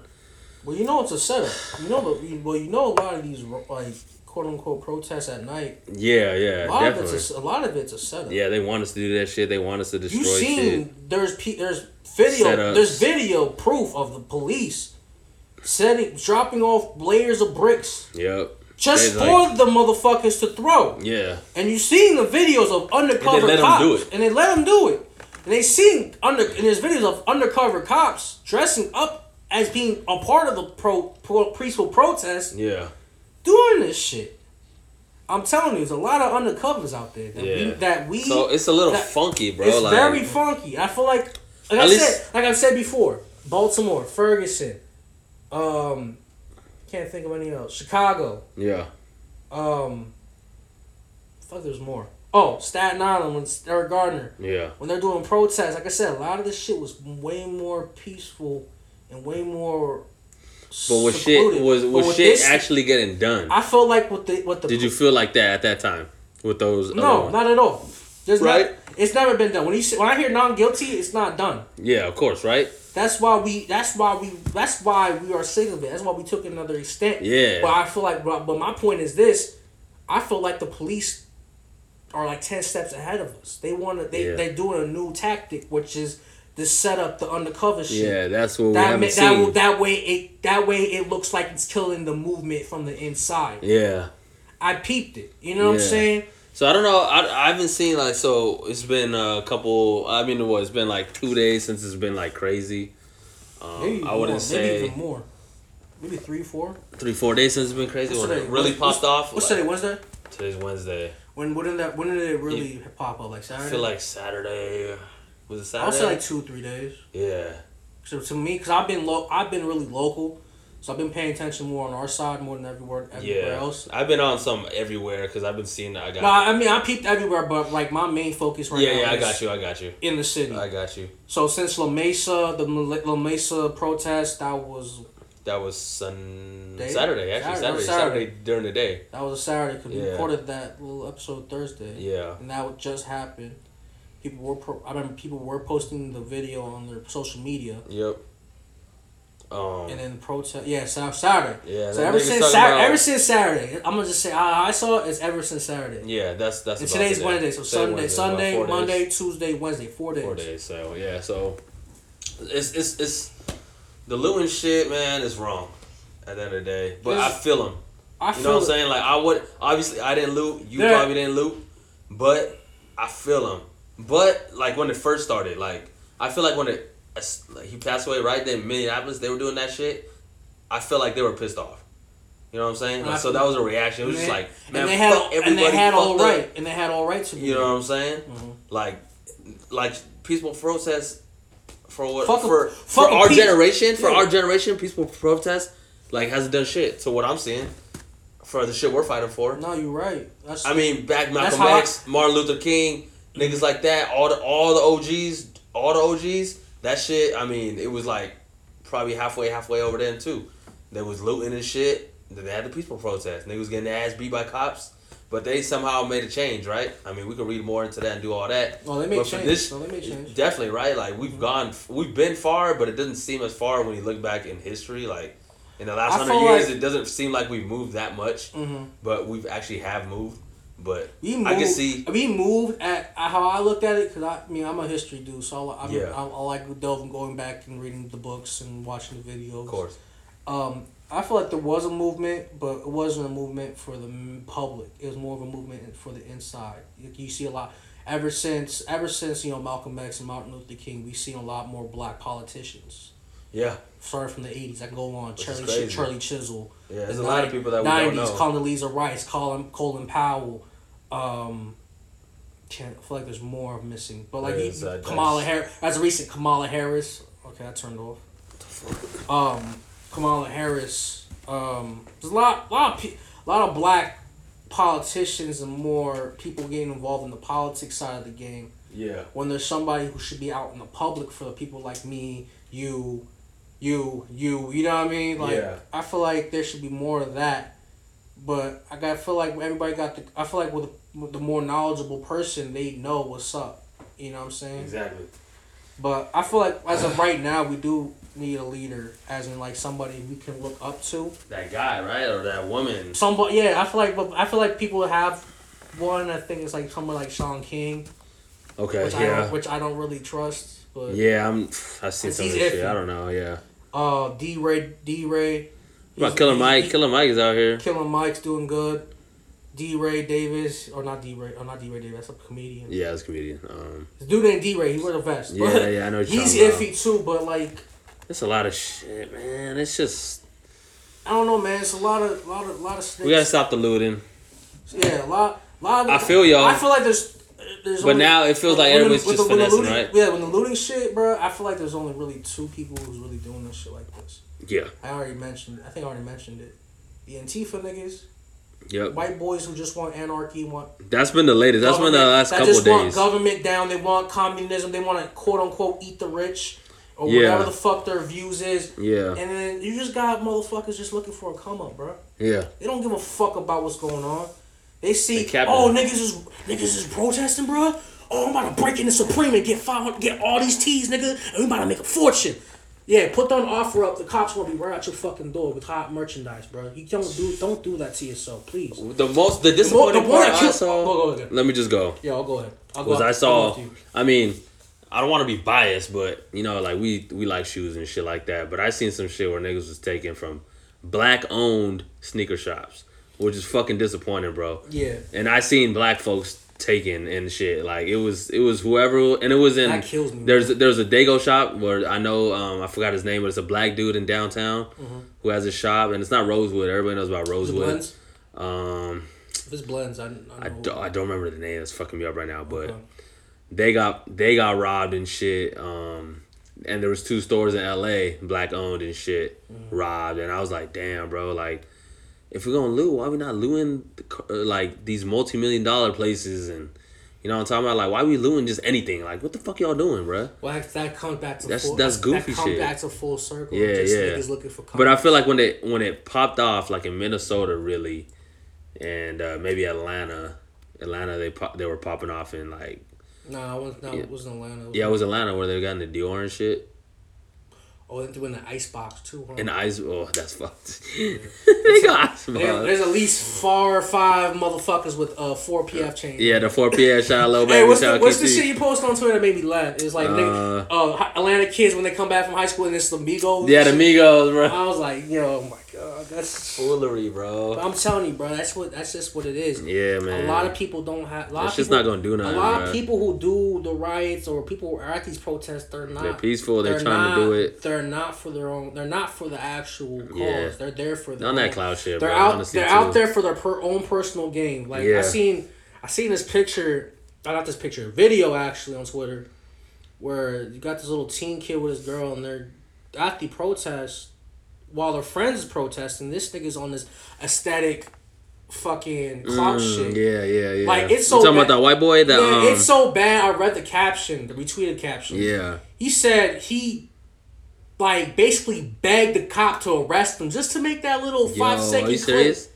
Well, you know it's a setup. You know, but well, you know a lot of these like quote unquote protests at night. yeah yeah A lot definitely of it's a, a lot of it's a setup. yeah they want us to do that shit they want us to destroy You seen shit there's pe- there's video Setups. there's video proof of the police setting dropping off layers of bricks yep just for like- the motherfuckers to throw. yeah And you seen the videos of undercover 'em cops, do it. and they let them do it. And they seen under and there's videos of undercover cops dressing up as being a part of the pro, pro peaceful protest yeah doing this shit. I'm telling you, there's a lot of undercovers out there that we Yeah. that we so it's a little that- funky bro it's like very funky. I feel like, like I least- said, like I said before, Baltimore, Ferguson, um, can't think of any else. Chicago, yeah um, fuck, there's more. Oh, Staten Island when Eric Garner yeah when they're doing protests. Like I said, a lot of this shit was way more peaceful and way more. but was secluded. shit was was shit this- actually getting done I feel like with the with the did you feel like that at that time with those No, ones? not at all. There's Right? not. It's never been done. When you when I hear non guilty, it's not done. yeah of course right That's why we. That's why we. That's why we are sick of it. That's why we took another extent. Yeah. But I feel like. But my point is this. I feel like the police are like ten steps ahead of us. They want to. They Yeah. they're doing a new tactic, which is to set up the undercover shit. yeah that's what we That, haven't ma- seen that, will- that way it that way it looks like it's killing the movement from the inside. yeah I peeped it. You know what I'm saying? So I don't know. I, I haven't seen like so. It's been a couple. I mean, what? It's been like two days since it's been like crazy. Um, Maybe I wouldn't more, say maybe even more. Maybe three, four. three, four days since it's been crazy. What's When today? it really What's- popped off. What's like, today? Wednesday? Today's Wednesday. When when did that? When did it really pop up? Like I Saturday? feel like Saturday. Was it Saturday? I'll say like two or three days. yeah. So to me, because I've been low, I've been really local, so I've been paying attention more on our side more than everywhere everywhere Yeah. else. I've been on some everywhere because I've been seeing. I got. No, I mean I peeped everywhere, but like my main focus right yeah, now. yeah. I got you. I got you. In the city. I got you. so since La Mesa, the La Mesa protest, that was That was sun Day? Saturday actually. Saturday, Saturday. Saturday. Saturday during the day. that was a Saturday because we Yeah. recorded that little episode Thursday. Yeah. and that just happened. People were, pro- I remember people were posting the video on their social media, Yep. Um. and then protest. Yeah, Sa- Saturday. Yeah. So that ever nigga's since talking Saturday, about- ever since Saturday, I'm gonna just say I, I saw it. It's ever since Saturday. Yeah, that's that's. And about today's today. Wednesday, so Today Sunday, Wednesday, about Sunday, four days. Monday, Tuesday, Wednesday, four days. Four days. So yeah, so it's it's it's the looting shit, man, is wrong. At the end of the day, but I feel them. I You feel know what I'm saying? Like I would obviously I didn't loot. You There- probably didn't loot, but I feel them. But like when it first started, like I feel like when it like, he passed away right then Minneapolis, they were doing that shit. I feel like they were pissed off. You know what I'm saying? Like, so that was a reaction. It was just like, man, and they had fuck and they had all fucked up. and they had all right to You know what I'm saying? Mm-hmm. Like, like peaceful protest for what? Fuck a- for fuck for our peace- generation, for Yeah. our generation, peaceful protest like hasn't done shit. So what I'm seeing for the shit we're fighting for. No, you're right. That's I mean, back Malcolm how I- X, Martin Luther King, niggas like that, all the all the OGs, all the OGs. That shit. I mean, it was like probably halfway, halfway over then too. There was looting and shit. Then they had the peaceful protest. Niggas getting their ass beat by cops, but they somehow made a change, right? I mean, we could read more into that and do all that. Oh, they made change. this- they made change. Definitely, right? Like we've gone, we've been far, but it doesn't seem as far when you look back in history. Like in the last I hundred years, like- it doesn't seem like we've moved that much, Mhm. but we've actually have moved. But We moved, I can see, We moved at how I looked at it because I, I mean I'm a history dude, so I, I'm, Yeah. I, I like delving, going back and reading the books and watching the videos. of course, Um, I feel like there was a movement, but it wasn't a movement for the public. It was more of a movement for the inside. You, see a lot ever since ever since you know Malcolm X and Martin Luther King. We've seen a lot more black politicians. yeah, Starting from the eighties, I can go on. Which Charlie. Shirley Chisholm. yeah. There's the a lot of people that we don't 90s, know. Condoleezza Rice, Colin Colin Powell. Um, can't I feel like there's more missing, but like you- Kamala Harris. As a recent Kamala Harris. Okay, I turned off. Um, Kamala Harris. Um, there's a lot, lot of, pe- a lot of black politicians and more people getting involved in the politics side of the game yeah, when there's somebody who should be out in the public for the people like me, you, you, you, you know what I mean? Like Yeah. I feel like there should be more of that. But I got feel like everybody got the I feel like with, with the more knowledgeable person they know what's up. You know what I'm saying? exactly. But I feel like as of right now we do need a leader, as in like somebody we can look up to. That guy, right, or that woman. Somebody yeah, I feel like but I feel like people have one I think it's like someone like Shaun King, Okay, which I yeah, don't, which I don't really trust. But yeah. I'm. I seen some of this shit. I don't know. Yeah. Uh, DeRay, D Ray. About Killer Mike? Killer Mike is out here. Killer Mike's doing good. DeRay Davis, or not DeRay, or not DeRay Davis. That's a comedian. Yeah, it's a comedian. Um, This dude named DeRay. He wear the vest. Yeah, yeah, I know what you're He's iffy too, but like it's a lot of shit, man. It's just I don't know, man. It's a lot of, lot of, lot of snakes. we gotta stop the looting. Yeah, a lot, lot. Of, I feel y'all. I feel like there's, there's. But only- now it feels like everybody's just the- finessing, looting- right? Yeah, when the looting shit, bro. I feel like there's only really two people who's really doing this shit like this. Yeah. I already mentioned. I think I already mentioned it. The Antifa niggas, Yep. white boys who just want anarchy, want That's been the latest. That's been the last that couple just want days. government down. They want communism. They want to quote unquote eat the rich, or Yeah. whatever the fuck their views is. Yeah. And then you just got motherfuckers just looking for a come up, bro. Yeah. They don't give a fuck about what's going on. They see, They oh niggas is niggas is protesting, bro. Oh, I'm about to break into Supreme and get five hundred, get all these teas, nigga, and we about to make a fortune. Yeah, put that offer up. The cops gonna be right at your fucking door with hot merchandise, bro. You don't do don't do that to yourself, please. The most the The, mo- disappointing the one part I killed. saw. Go, go ahead. Let me just go. Yeah, I'll go ahead. I'll go. Was up- I saw. go up to you. I mean, I don't want to be biased, but you know, like we we like shoes and shit like that. But I seen some shit where niggas was taken from black owned sneaker shops, which is fucking disappointing, bro. Yeah, And I seen black folks taken and shit. Like it was it was whoever and it was in That kills me, There's there's a Dago shop where I know um I forgot his name, but it's a black dude in downtown who has a shop and it's not Rosewood. Everybody knows about Mm-hmm. Rosewood. Um If it's blends, I, I know. I don't, I don't remember the name. That's fucking me up right now. But Okay. They got they got robbed and shit. Um, and there was two stores in L.A. black owned and shit Mm-hmm. robbed. And I was like, damn, bro. Like, if we're gonna loot, why we not looting uh, like these multi million dollar places and you know what I'm talking about? Like, why we looting just anything? Like, what the fuck y'all doing, bro? Well, that, comes back to That's- full, that's goofy that comes shit. back to full circle. Yeah, just yeah. Niggas looking for. But I feel like when it when it popped off, like in Minnesota, really, and uh, maybe Atlanta, Atlanta they pop, they were popping off in like Nah, it was no, Yeah. it wasn't Atlanta. It was yeah, it was Atlanta where they got in the Dior and shit. Oh, they threw in the ice box too. Huh? And ice, oh, that's fucked. they got ice There- there's at least four or five motherfuckers with uh four PF chains. Yeah, the four PF shot low baby Hey, what's the, what's the shit you post on Twitter that made me laugh? It's like nigga, uh, Atlanta kids when they come back from high school and it's the Migos. Yeah, the Migos, bro. I was like, yo, my. That's. Foolery, bro. I'm telling you, bro. That's what. That's just what it is. Yeah, man. A lot of people don't have. A lot It's of just people, not gonna do nothing, A lot bruh. of people who do the riots or people who are at these protests, they're not. They're peaceful. They're, they're trying to do it. They're not for their own. They're not for the actual cause. Yeah. They're there for their On that cloud shit, They're bro. out. honestly, they're too. out there for their per, own personal gain. Like Yeah. I seen, I seen this picture. I got this picture, video actually on Twitter, where you got this little teen kid with his girl, and they're at the protest while their friends protesting. This nigga's on this aesthetic, fucking clout Mm, shit. Yeah, yeah, yeah. Like, it's so You talking bad- about that white boy? That Yeah, um, it's so bad. I read the caption, the retweeted caption. yeah. He said he like basically begged the cop to arrest him just to make that little Yo, five are second you clip. serious?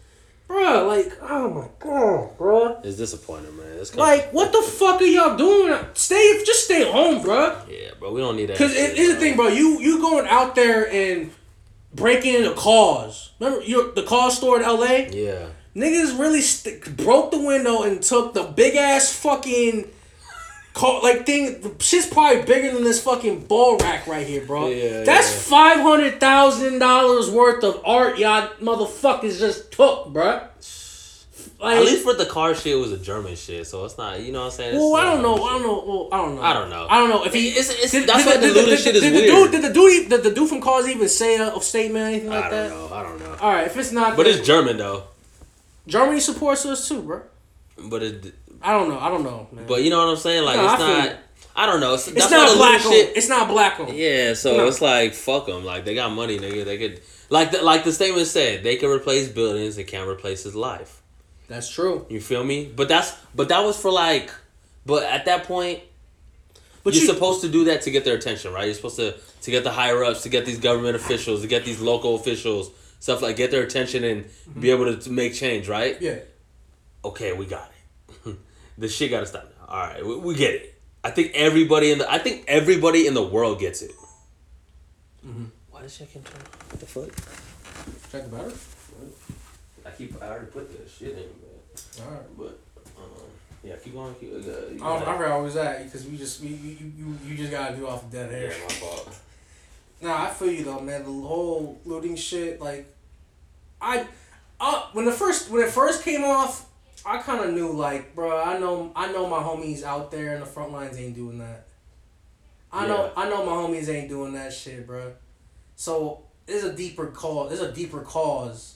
Bruh, like, oh my god, bro. It's disappointing, man. It's Like, what the fuck are y'all doing? Stay, just stay home, bro. yeah, bro. We don't need that. Cause shit, it is the bro. thing, bro. You you going out there and breaking into cars. Remember your the car store in L.A. Yeah. Niggas really st- broke the window and took the big ass fucking car like thing. The shit's probably bigger than this fucking ball rack right here, bro. Yeah, That's yeah. five hundred thousand dollars worth of art y'all motherfuckers just took, bruh. Like, At least for the car shit, it was a German shit, so it's not. You know what I'm saying? It's well, I don't know. German I don't know. Well, I don't know. I don't know. I don't know if he. It's- it's- did- that's did why the- did shit is did the dude- Did the dude? Did the dude from Cars even say a, a statement or anything like I that? don't know. I don't know. All right, if it's not, But it's German though. Germany supports us too, bro. But it. I don't know. I don't know, man. But you know what I'm saying? Like No, it's I not. I don't know. It's, it's not black on. It's not black on. Yeah, so No. it's like fuck them. Like they got money, nigga. They could like the, like the statement said, they can replace buildings. They can't replace his life. That's true. You feel me? But that's but that was for like. But at that point, But you're you, supposed to do that to get their attention, right? You're supposed to to get the higher ups, to get these government officials, to get these local officials, stuff like get their attention and be mm-hmm. able to, to make change, right? yeah. Okay, we got it. the shit got to stop now. All right, we, we get it. I think everybody in the I think everybody in the world gets it. Mm-hmm. Why does shit keep turning? What the fuck? Check the battery. I keep I already put the shit in, but All right. but um, yeah, keep going. Keep, uh, you I don't. I forgot where was at because we just we, you, you you just gotta do off the dead air. yeah, my fault. Nah, I feel you though, man. The whole looting shit, like, I, uh, when the first when it first came off, I kind of knew, like, bro, I know I know my homies out there in the front lines ain't doing that. I know Yeah. I know my homies ain't doing that shit, bro. So there's a deeper cause. There's a deeper cause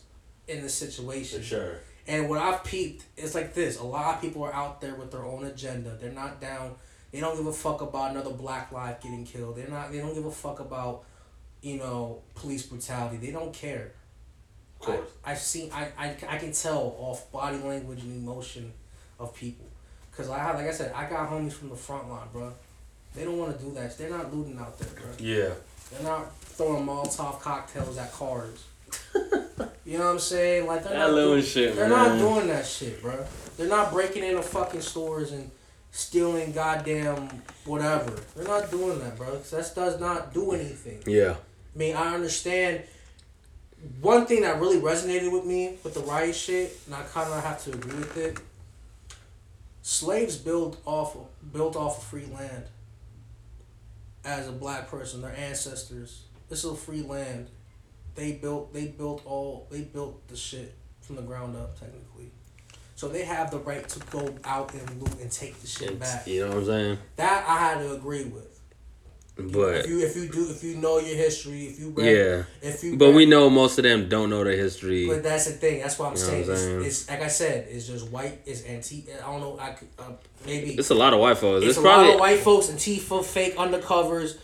in the situation. For sure. And what I've peeped is like this: a lot of people are out there with their own agenda. They're not down. They don't give a fuck about another black life getting killed. They're not. They don't give a fuck about, you know, police brutality. They don't care. Of course. I, I've seen. I, I, I can tell off body language and emotion of people, cause I have, like I said, I got homies from the front line, bro. They don't want to do that. They're not looting out there, bro. Yeah. They're not throwing Molotov cocktails at cars. You know what I'm saying? Like they're That not doing, shit, They're man. not doing that shit, bro. They're not breaking into fucking stores and stealing goddamn whatever. They're not doing that, bro. 'cause that does not do anything. Yeah. I mean, I understand. One thing that really resonated with me with the riot shit, and I kind of have to agree with it. Slaves built off built off of free land. As a black person, their ancestors. This is a free land. They built. They built all. They built the shit from the ground up, technically. So they have the right to go out and loot and take the shit It's- back. you know what I'm saying? That I had to agree with. But if you if you do if you know your history, if you read, yeah. if you But read- we know most of them don't know their history. But that's the thing. That's what I'm You saying. what I'm saying? It's, it's like I said. It's just white. It's antique. I don't know. I could, uh, maybe It's a lot of white folks. it's It's, a probably lot of white folks Antifa, fake undercovers,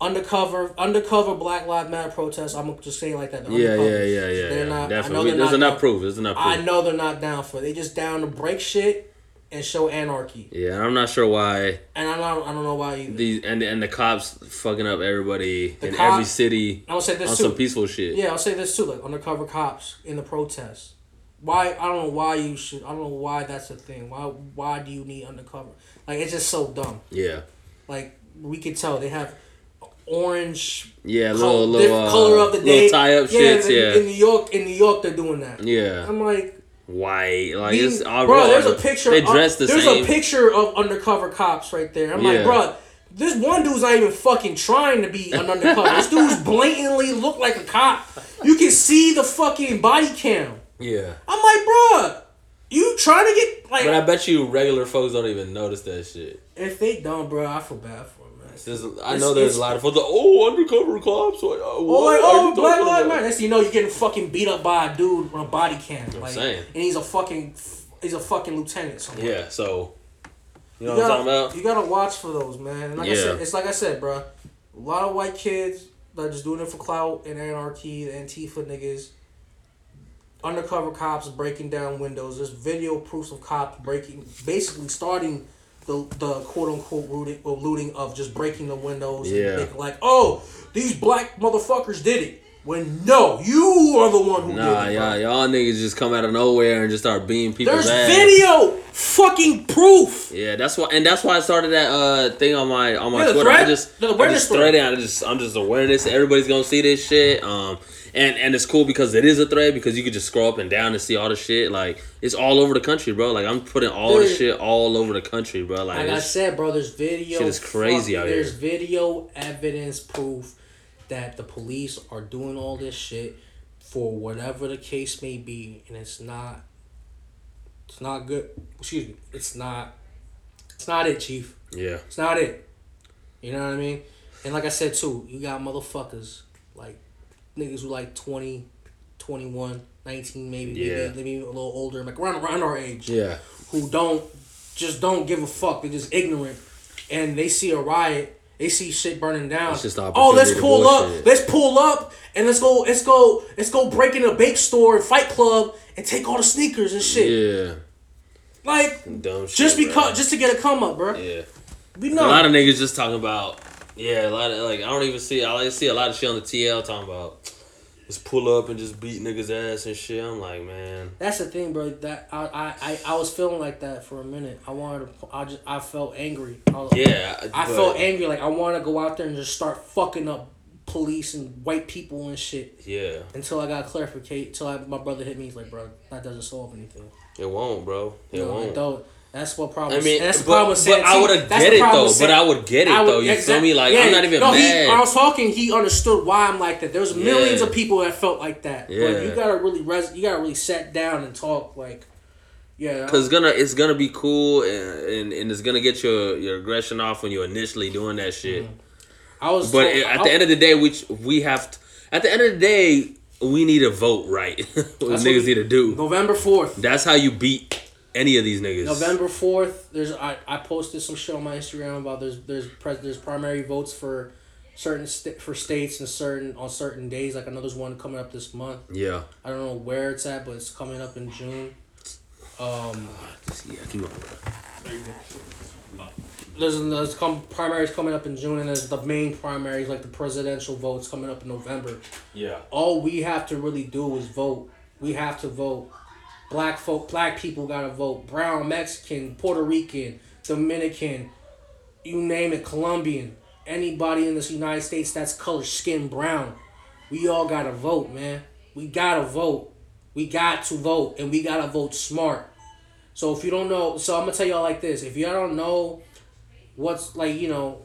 undercover, undercover Black Lives Matter protests. I'm just say it like that. the yeah, yeah, undercovers. yeah, yeah, They're yeah. not. I know Definitely. they're There's not proof. There's enough proof. I know they're not down for. it. They just down to break shit and show anarchy. Yeah, and I'm not sure why And I don't. I don't know why either. these and and the cops fucking up everybody The in every city I'm gonna say on this some peaceful shit. Yeah, I'll say this too. Like undercover cops in the protests. Why I don't know why you should. I don't know why that's a thing. Why why do you need undercover? Like it's just so dumb. Yeah. Like we could tell they have orange Yeah, little diff- little uh, color of the day. little tie up shits. in, Yeah, in New York, in New York, they're doing that. yeah. I'm like, White, like these- it's all bro. There's a picture. They of- dress the there's same. a picture of undercover cops right there. I'm Yeah. like, bro. This one dude's not even fucking trying to be an undercover. this dude's blatantly look like a cop. you can see the fucking body cam. Yeah. I'm like, bro, you trying to get like? But I bet you regular folks don't even notice that shit. if they don't, bro, I feel bad for There's, I It's- know there's a lot of like, oh, undercover cops. Like, oh, Oh, like, oh, you black lives matter. Next you know, you're getting fucking beat up by a dude on a body cam. Like, saying. and he's a fucking, he's a fucking lieutenant. Somewhere. Yeah, so you know you what I'm gotta, talking about? You gotta watch for those, man. And like I Yeah. said, it's like I said, bro. A lot of white kids that are just doing it for clout and anarchy, the Antifa niggas. Undercover cops breaking down windows. There's video proofs of cops breaking, basically starting the the quote unquote looting, or looting of just breaking the windows. Yeah. And thinking like, oh, these black motherfuckers did it. When no, you are the one who Nah, did it. y'all, y'all niggas just come out of nowhere and just start beating people's There's ass. video, fucking proof. Yeah, that's why, and that's why I started that uh thing on my on my Yeah, Twitter. I thread? just, The I'm just thread. threading. I just, I'm just awareness. Everybody's gonna see this shit. Um, and and it's cool because it is a thread because you can just scroll up and down and see all the shit. Like it's all over the country, bro. Like I'm putting all the shit all over the country, bro. Like, Like I said, bro, there's video. Shit is crazy fucking- out There's here. video evidence proof that the police are doing all this shit for whatever the case may be, and it's not. It's not good. Excuse me. It's not. It's not it, chief. yeah, It's not it. You know what I mean? And like I said too, you got motherfuckers like niggas who like 20, 21, 19 maybe, Yeah. maybe, maybe a little older, like around around our age yeah, who don't just don't give a fuck. They're just ignorant, and they see a riot. They see shit burning down. It's just the oh, let's pull up. Let's pull up and let's go. Let's go. Let's go break in a Bape store and Flight Club and take all the sneakers and shit. yeah. Like Dumb shit. just bro. because, just to get a come up, bro. yeah. We know A lot of niggas just talking about yeah, a lot of like I don't even see I see a lot of shit on the TL talking about just pull up and just beat niggas ass and shit. I'm like, man. That's the thing, bro. That I, I, I, I was feeling like that for a minute. I wanted to. I just I felt angry. I, was, Yeah. I felt angry. Like I want to go out there and just start fucking up police and white people and shit. Yeah. Until I got clarification. Until I, my brother hit me. He's like, bro, that doesn't solve anything. It won't, bro. It know, won't. it don't. That's what problem. I mean, that's the but, problem with but I would have get it though. But I would get it would- though. You feel exact- me? Like yeah, I'm not even no, mad. when I was talking, he understood why I'm like that. There's millions Yeah. of people that felt like that. But Yeah. you gotta really res- you gotta really sit down and talk like, yeah. Cause it's gonna it's gonna be cool and, and, and it's gonna get your your aggression off when you're initially doing that shit. Mm-hmm. I was. But told- at I- the end of the day, we we have to, at the end of the day we need to vote right. what niggas what we- need to do. November fourth. That's how you beat any of these niggas. November fourth. There's I, I posted some shit on my Instagram about there's there's pres there's primary votes for certain st- for states and certain on certain days. Like I know there's one coming up this month. Yeah. I don't know where it's at, but it's coming up in June. Um, Yeah. Keep on. bro. there's there's come primaries coming up in June, and there's the main primaries like the presidential votes coming up in November. Yeah. all we have to really do is vote. We have to vote. Black folk, black people gotta vote. Brown, Mexican, Puerto Rican, Dominican, you name it, Colombian, anybody in this United States that's color skin brown, we all gotta vote, man. We gotta vote. We got to vote, and we gotta vote smart. So if you don't know, so I'm gonna tell y'all like this: if y'all don't know what's like, you know,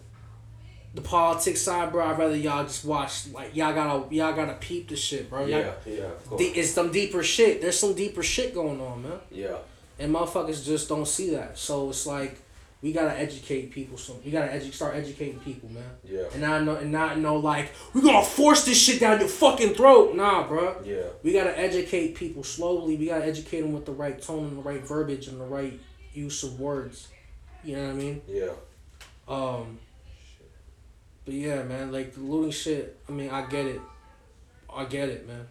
the politics side, bro, I'd rather y'all just watch. Like y'all gotta y'all gotta peep the shit, bro. Y'all, Yeah. Of De- it's some deeper shit. There's some deeper shit going on, man. Yeah. And motherfuckers just don't see that. So it's like we gotta educate people. So we gotta edu- start educating people, man. Yeah. And not know and not know like we gonna force this shit down your fucking throat. Nah, bro. Yeah. We gotta educate people slowly. We gotta educate them with the right tone and the right verbiage and the right use of words. You know what I mean? Yeah. Um. But yeah, man, like the looting shit. I mean, I get it. I get it, man.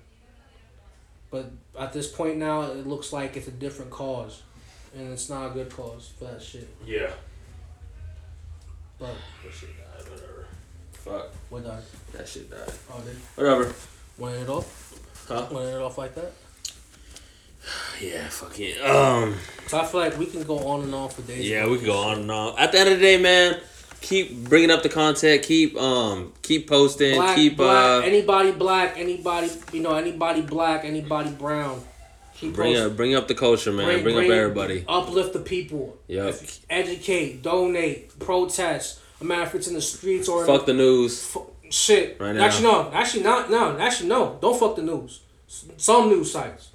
But at this point now, it looks like it's a different cause, and it's not a good cause for that shit. Yeah. But That shit died. Whatever. Fuck. what died? That shit died. Oh, they Whatever. went it off. Huh? Went it off like that. Yeah. Fuck it. Um. So I feel like we can go on and on for days. Yeah, we can go on and on. At the end of the day, man, keep bringing up the content. Keep um, keep posting. Black, keep black, uh, anybody black, anybody you know, anybody black, anybody brown. Keep bring posting. up, bring up the culture, man. Bring, up everybody. Uplift the people. Yep. Educate, donate, protest. No matter if it's in the streets or Fuck the news. Shit. Right now. Actually, no. Actually, not. No. Actually, no. Don't fuck the news. S- Some news sites.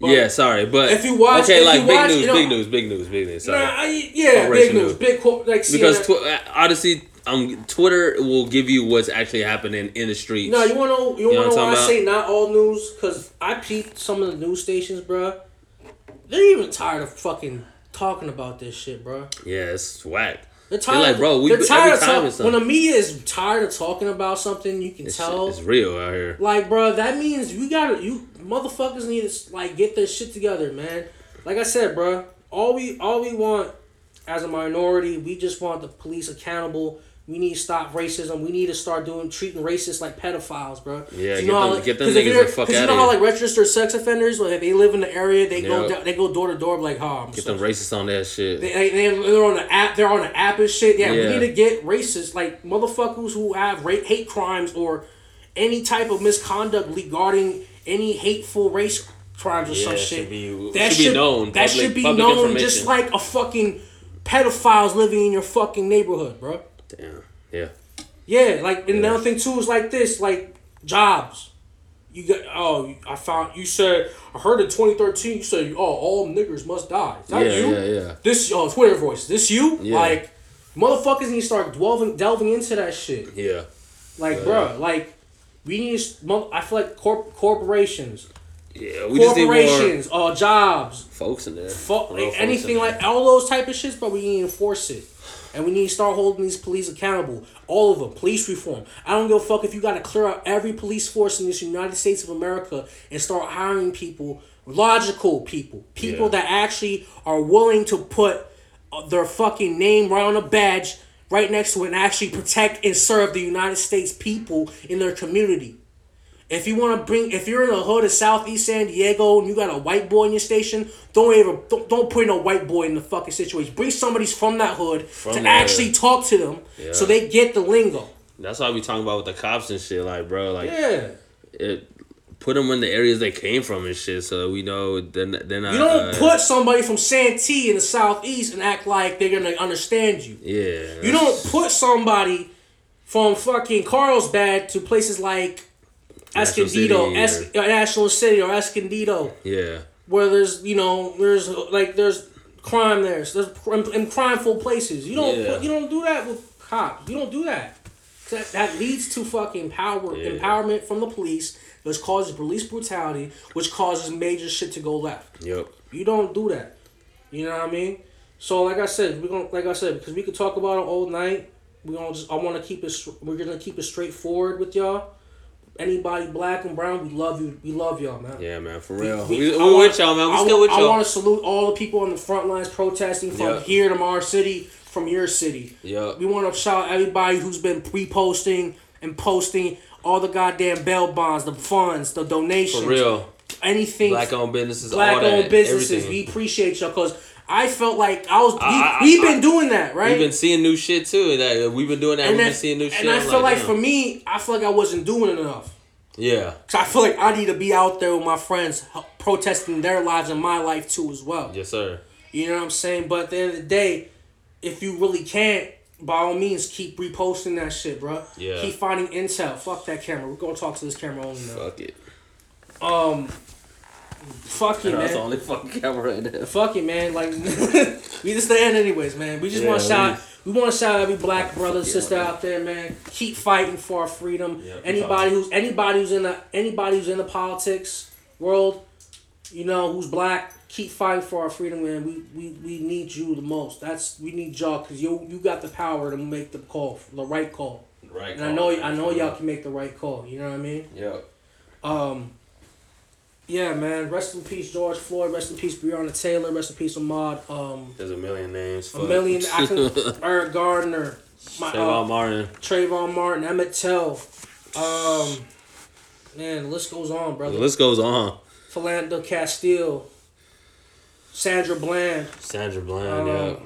But yeah, sorry, but if you watch- okay, like you big watch, news, you know- big news, big news, big news. Sorry, Nah, I, yeah, big news, news. big like because tw- uh, honestly, um, Twitter will give you what's actually happening in the streets. No, you wanna know? You wanna what know I'm why I say not all news? Cause I peeped some of the news stations, bruh. They're even tired of fucking talking about this shit, bruh. yeah, it's whack. They're tired. like, bro, we- they're tired of time talk- when the media is tired of talking about something, you can It's, tell. it's real out here. Like, bro, that means you gotta you motherfuckers need to like get their shit together, man. Like I said, bro, all we all we want as a minority, we just want the police accountable. We need to stop racism. We need to start doing treating racists like pedophiles, bro. Yeah, You get know how, them- like- get them niggas the fuck 'cause you know how like registered sex offenders, like if they live in the area, they go Yep. do- they go door to door, like, oh, I'm Get so them racists on that shit. they, they, they're on the app. They're on the app and shit. Yeah, Yeah. we need to get racist like motherfuckers who have ra- hate crimes or any type of misconduct regarding any hateful race crimes or Yeah, some shit. be- that should be known, That public- should be known, just like a fucking pedophiles living in your fucking neighborhood, bro. Damn. Yeah. Yeah, like and another thing too is like this, like jobs. You got oh I found you said I heard in 2013 you said oh all niggers must die. Is that Yeah, you? yeah, yeah. This oh Twitter voice. This you? Yeah. Like motherfuckers need to start delving delving into that shit. Yeah. Like Yeah. bruh, like we need to, I feel like corp- corporations, Yeah. We just need more corporations, uh, jobs, folks in there. Fuck, Real folks in anything there. like all those type of shits, but we need to enforce it. And we need to start holding these police accountable. All of them. Police reform. I don't give a fuck if you got to clear out every police force in this United States of America and start hiring people, logical people, people Yeah. that actually are willing to put uh, their fucking name right on a badge right next to it and actually protect and serve the United States people in their community. If you want to bring, if you're in the hood of Southeast San Diego and you got a white boy in your station, don't ever, don't, don't put no white boy in the fucking situation. Bring somebody's from that hood From to actually hood. talk to them Yeah. so they get the lingo. That's why we talking about with the cops and shit. Like, bro, like, Yeah. it, put them in the areas they came from and shit, so that we know they're not. They're not You don't uh, put somebody from Santee in the Southeast and act like they're gonna understand you. Yeah. You don't put somebody from fucking Carlsbad to places like National Escondido, City es- uh, National City or Escondido. Yeah. where there's you know there's like there's crime there. So there's in, in crimeful places. You don't Yeah. put, you don't do that with cops. You don't do that. That, that leads to fucking power Yeah. empowerment from the police, which causes police brutality, which causes major shit to go left. Yep. You don't do that. You know what I mean? So like I said, we're gonna like I said because we could talk about it all night. We gonna just I want to keep it. We're gonna keep it straightforward with y'all. Anybody black and brown, we love you. We love y'all, man. Yeah, man, for real. We- We, we, wanna- with y'all, man. We I still with y'all. I want to salute all the people on the front lines protesting from Yeah. here to Mars City, from your city. Yeah. We want to shout out everybody who's been reposting and posting all the goddamn bail bonds, the funds, the donations, For real. anything Black owned businesses, black all that, owned businesses. everything. We appreciate y'all because I felt like I was. We, I- we've been I- doing that, right? We've been seeing new shit too. That we've been doing that. and we've that- been seeing new shit. and I I'm feel like damn. for me, I feel like I wasn't doing enough. yeah, So I feel like I need to be out there with my friends, protesting their lives and my life too as well. yes, sir. You know what I'm saying? But at the end of the day, if you really can't, by all means, keep reposting that shit, bro. Yeah. Keep finding intel. Fuck that camera. We're gonna talk to this camera only now. Fuck it. Um, fuck you, That's the only fucking camera in there. Fuck it, man. Like, we just the end, anyways, man. We just Yeah, want to shout. we- We want to shout out every black brother, yeah, sister man. out there, man. Keep fighting for our freedom. Yeah, anybody who's anybody who's in the anybody who's in the politics world, you know, who's black, keep fighting for our freedom, man. We we, we need you the most. That's we need y'all because you you got the power to make the call, the right call. Right. And I know I know y'all can make the right call. You know what I mean? Yeah. Um. Yeah, man. Rest in peace, George Floyd. Rest in peace, Breonna Taylor. Rest in peace, Ahmaud. Um, There's a million names. a million. I can, Eric Garner, my, Trayvon uh, Martin. Trayvon Martin, Emmett Till. Um, man, the list goes on, brother. The list goes on. Philando Castile, Sandra Bland. Sandra Bland. Um, yeah.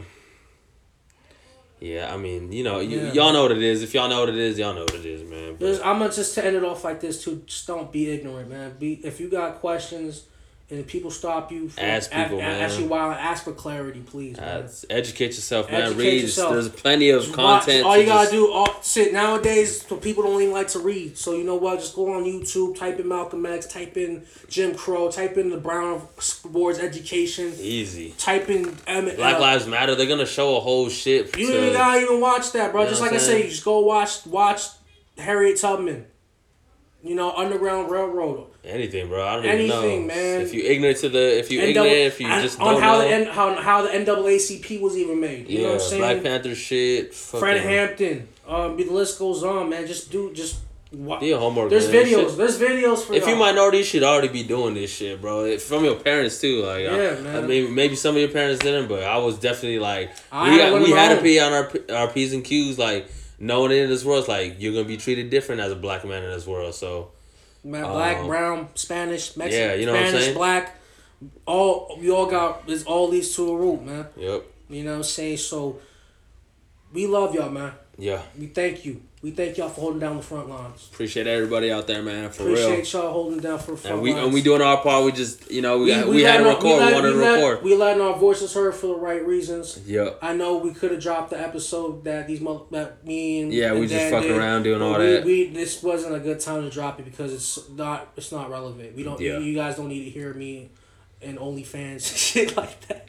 Yeah, I mean, you know, you, Yeah. y'all know what it is. If y'all know what it is, y'all know what it is, man. But- I'm gonna just to end it off like this too. Just don't be ignorant, man. Be if you got questions, and people stop you, from, Ask people, man. Ask you why. Ask for clarity, please. Uh, educate yourself, man. Educate Read. yourself. There's plenty of Just watch. content. All to you gotta just- do, all, sit nowadays. So people don't even like to read. So you know what? Just go on YouTube, type in Malcolm X, type in Jim Crow, type in the Brown Board's education, Easy. type in Emmett. Black uh, Lives Matter. They're gonna show a whole shit. You to- don't even gotta even watch that, bro. You just like I say, you just go watch watch Harriet Tubman. You know, Underground Railroad. Anything, bro. I don't Anything, even know. man. If you ignorant to the, if you ignorant, if you just on don't how know, the N, how how the NAACP was even made. You yeah, know what I'm saying? Black Panther shit. Fred Hampton. Um, the list goes on, man. Just do just. Do your homework. There's man. videos. Shit- There's videos for If you minority, you should already be doing this shit, bro. If- From your parents too, like I- Yeah, I, man. mean, maybe some of your parents didn't, but I was definitely like, I we had we had to be on our our p's and q's, like knowing in this world, it's like you're gonna be treated different as a black man in this world. So black, Um, brown, Spanish, Mexican, yeah, you know what I'm Spanish, saying? black. All we all got is all these to a root, man. yep, You know what I'm saying? So we love y'all, man. Yeah. We thank you. We thank y'all for holding down the front lines. Appreciate everybody out there, man, for real. Appreciate y'all holding down for the front And we lines. and we doing our part. We just you know we we, we had to letting our- record. We, let- wanted to let- record. We letting our voices heard for the right reasons. Yep. I know we could have dropped the episode that these mother that me and Yeah, we and just Dan fucking did, around doing all we, that. We this wasn't a good time to drop it because it's not it's not relevant. We don't. Yeah. You, you guys don't need to hear me and OnlyFans shit like that.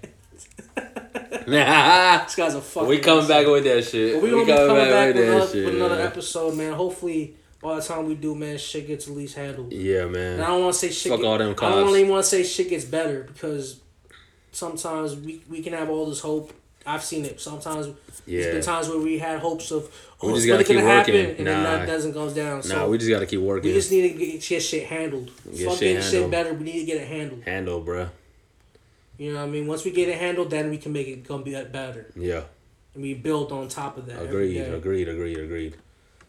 This guy's a fucking. we coming back with that shit. But we gonna be coming back with, that another, shit, with another man. episode, man. Hopefully, by the time we do, man, shit gets at least handled. Yeah, And I don't want to say shit. Fuck get- all them I don't even want to say shit gets better because sometimes we, we can have all this hope. I've seen it. Sometimes there's Yeah. been times where we had hopes of oh, We it's just gotta gonna keep happen, working. and then Nah. that doesn't goes down. So Nah, we just gotta keep working. we just need to get, shit handled. Get Fuck shit getting shit better. We need to get it handled. Handle, bruh. You know what I mean? Once we get it handled, then we can make it come be better, Yeah. and we build on top of that. Agreed. day. Agreed. Agreed. Agreed.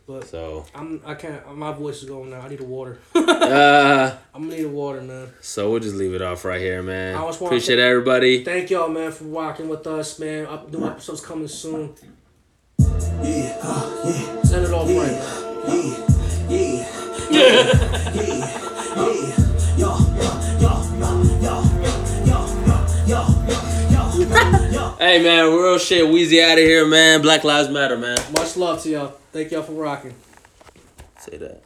But So, I'm I can't. My voice is going now. I need a water. uh, I'm gonna need a water, man. so we'll just leave it off right here, man. I just wanna Appreciate everybody. Thank y'all, man, for walking with us, man. Up, new episodes coming soon. Yeah, uh, yeah, Send it off right. yeah, yeah, yeah, yeah, yeah. Yo, Hey, man, real shit. Wheezy out of here, man. Black Lives Matter, man. Much love to y'all. Thank y'all for rocking. Say that.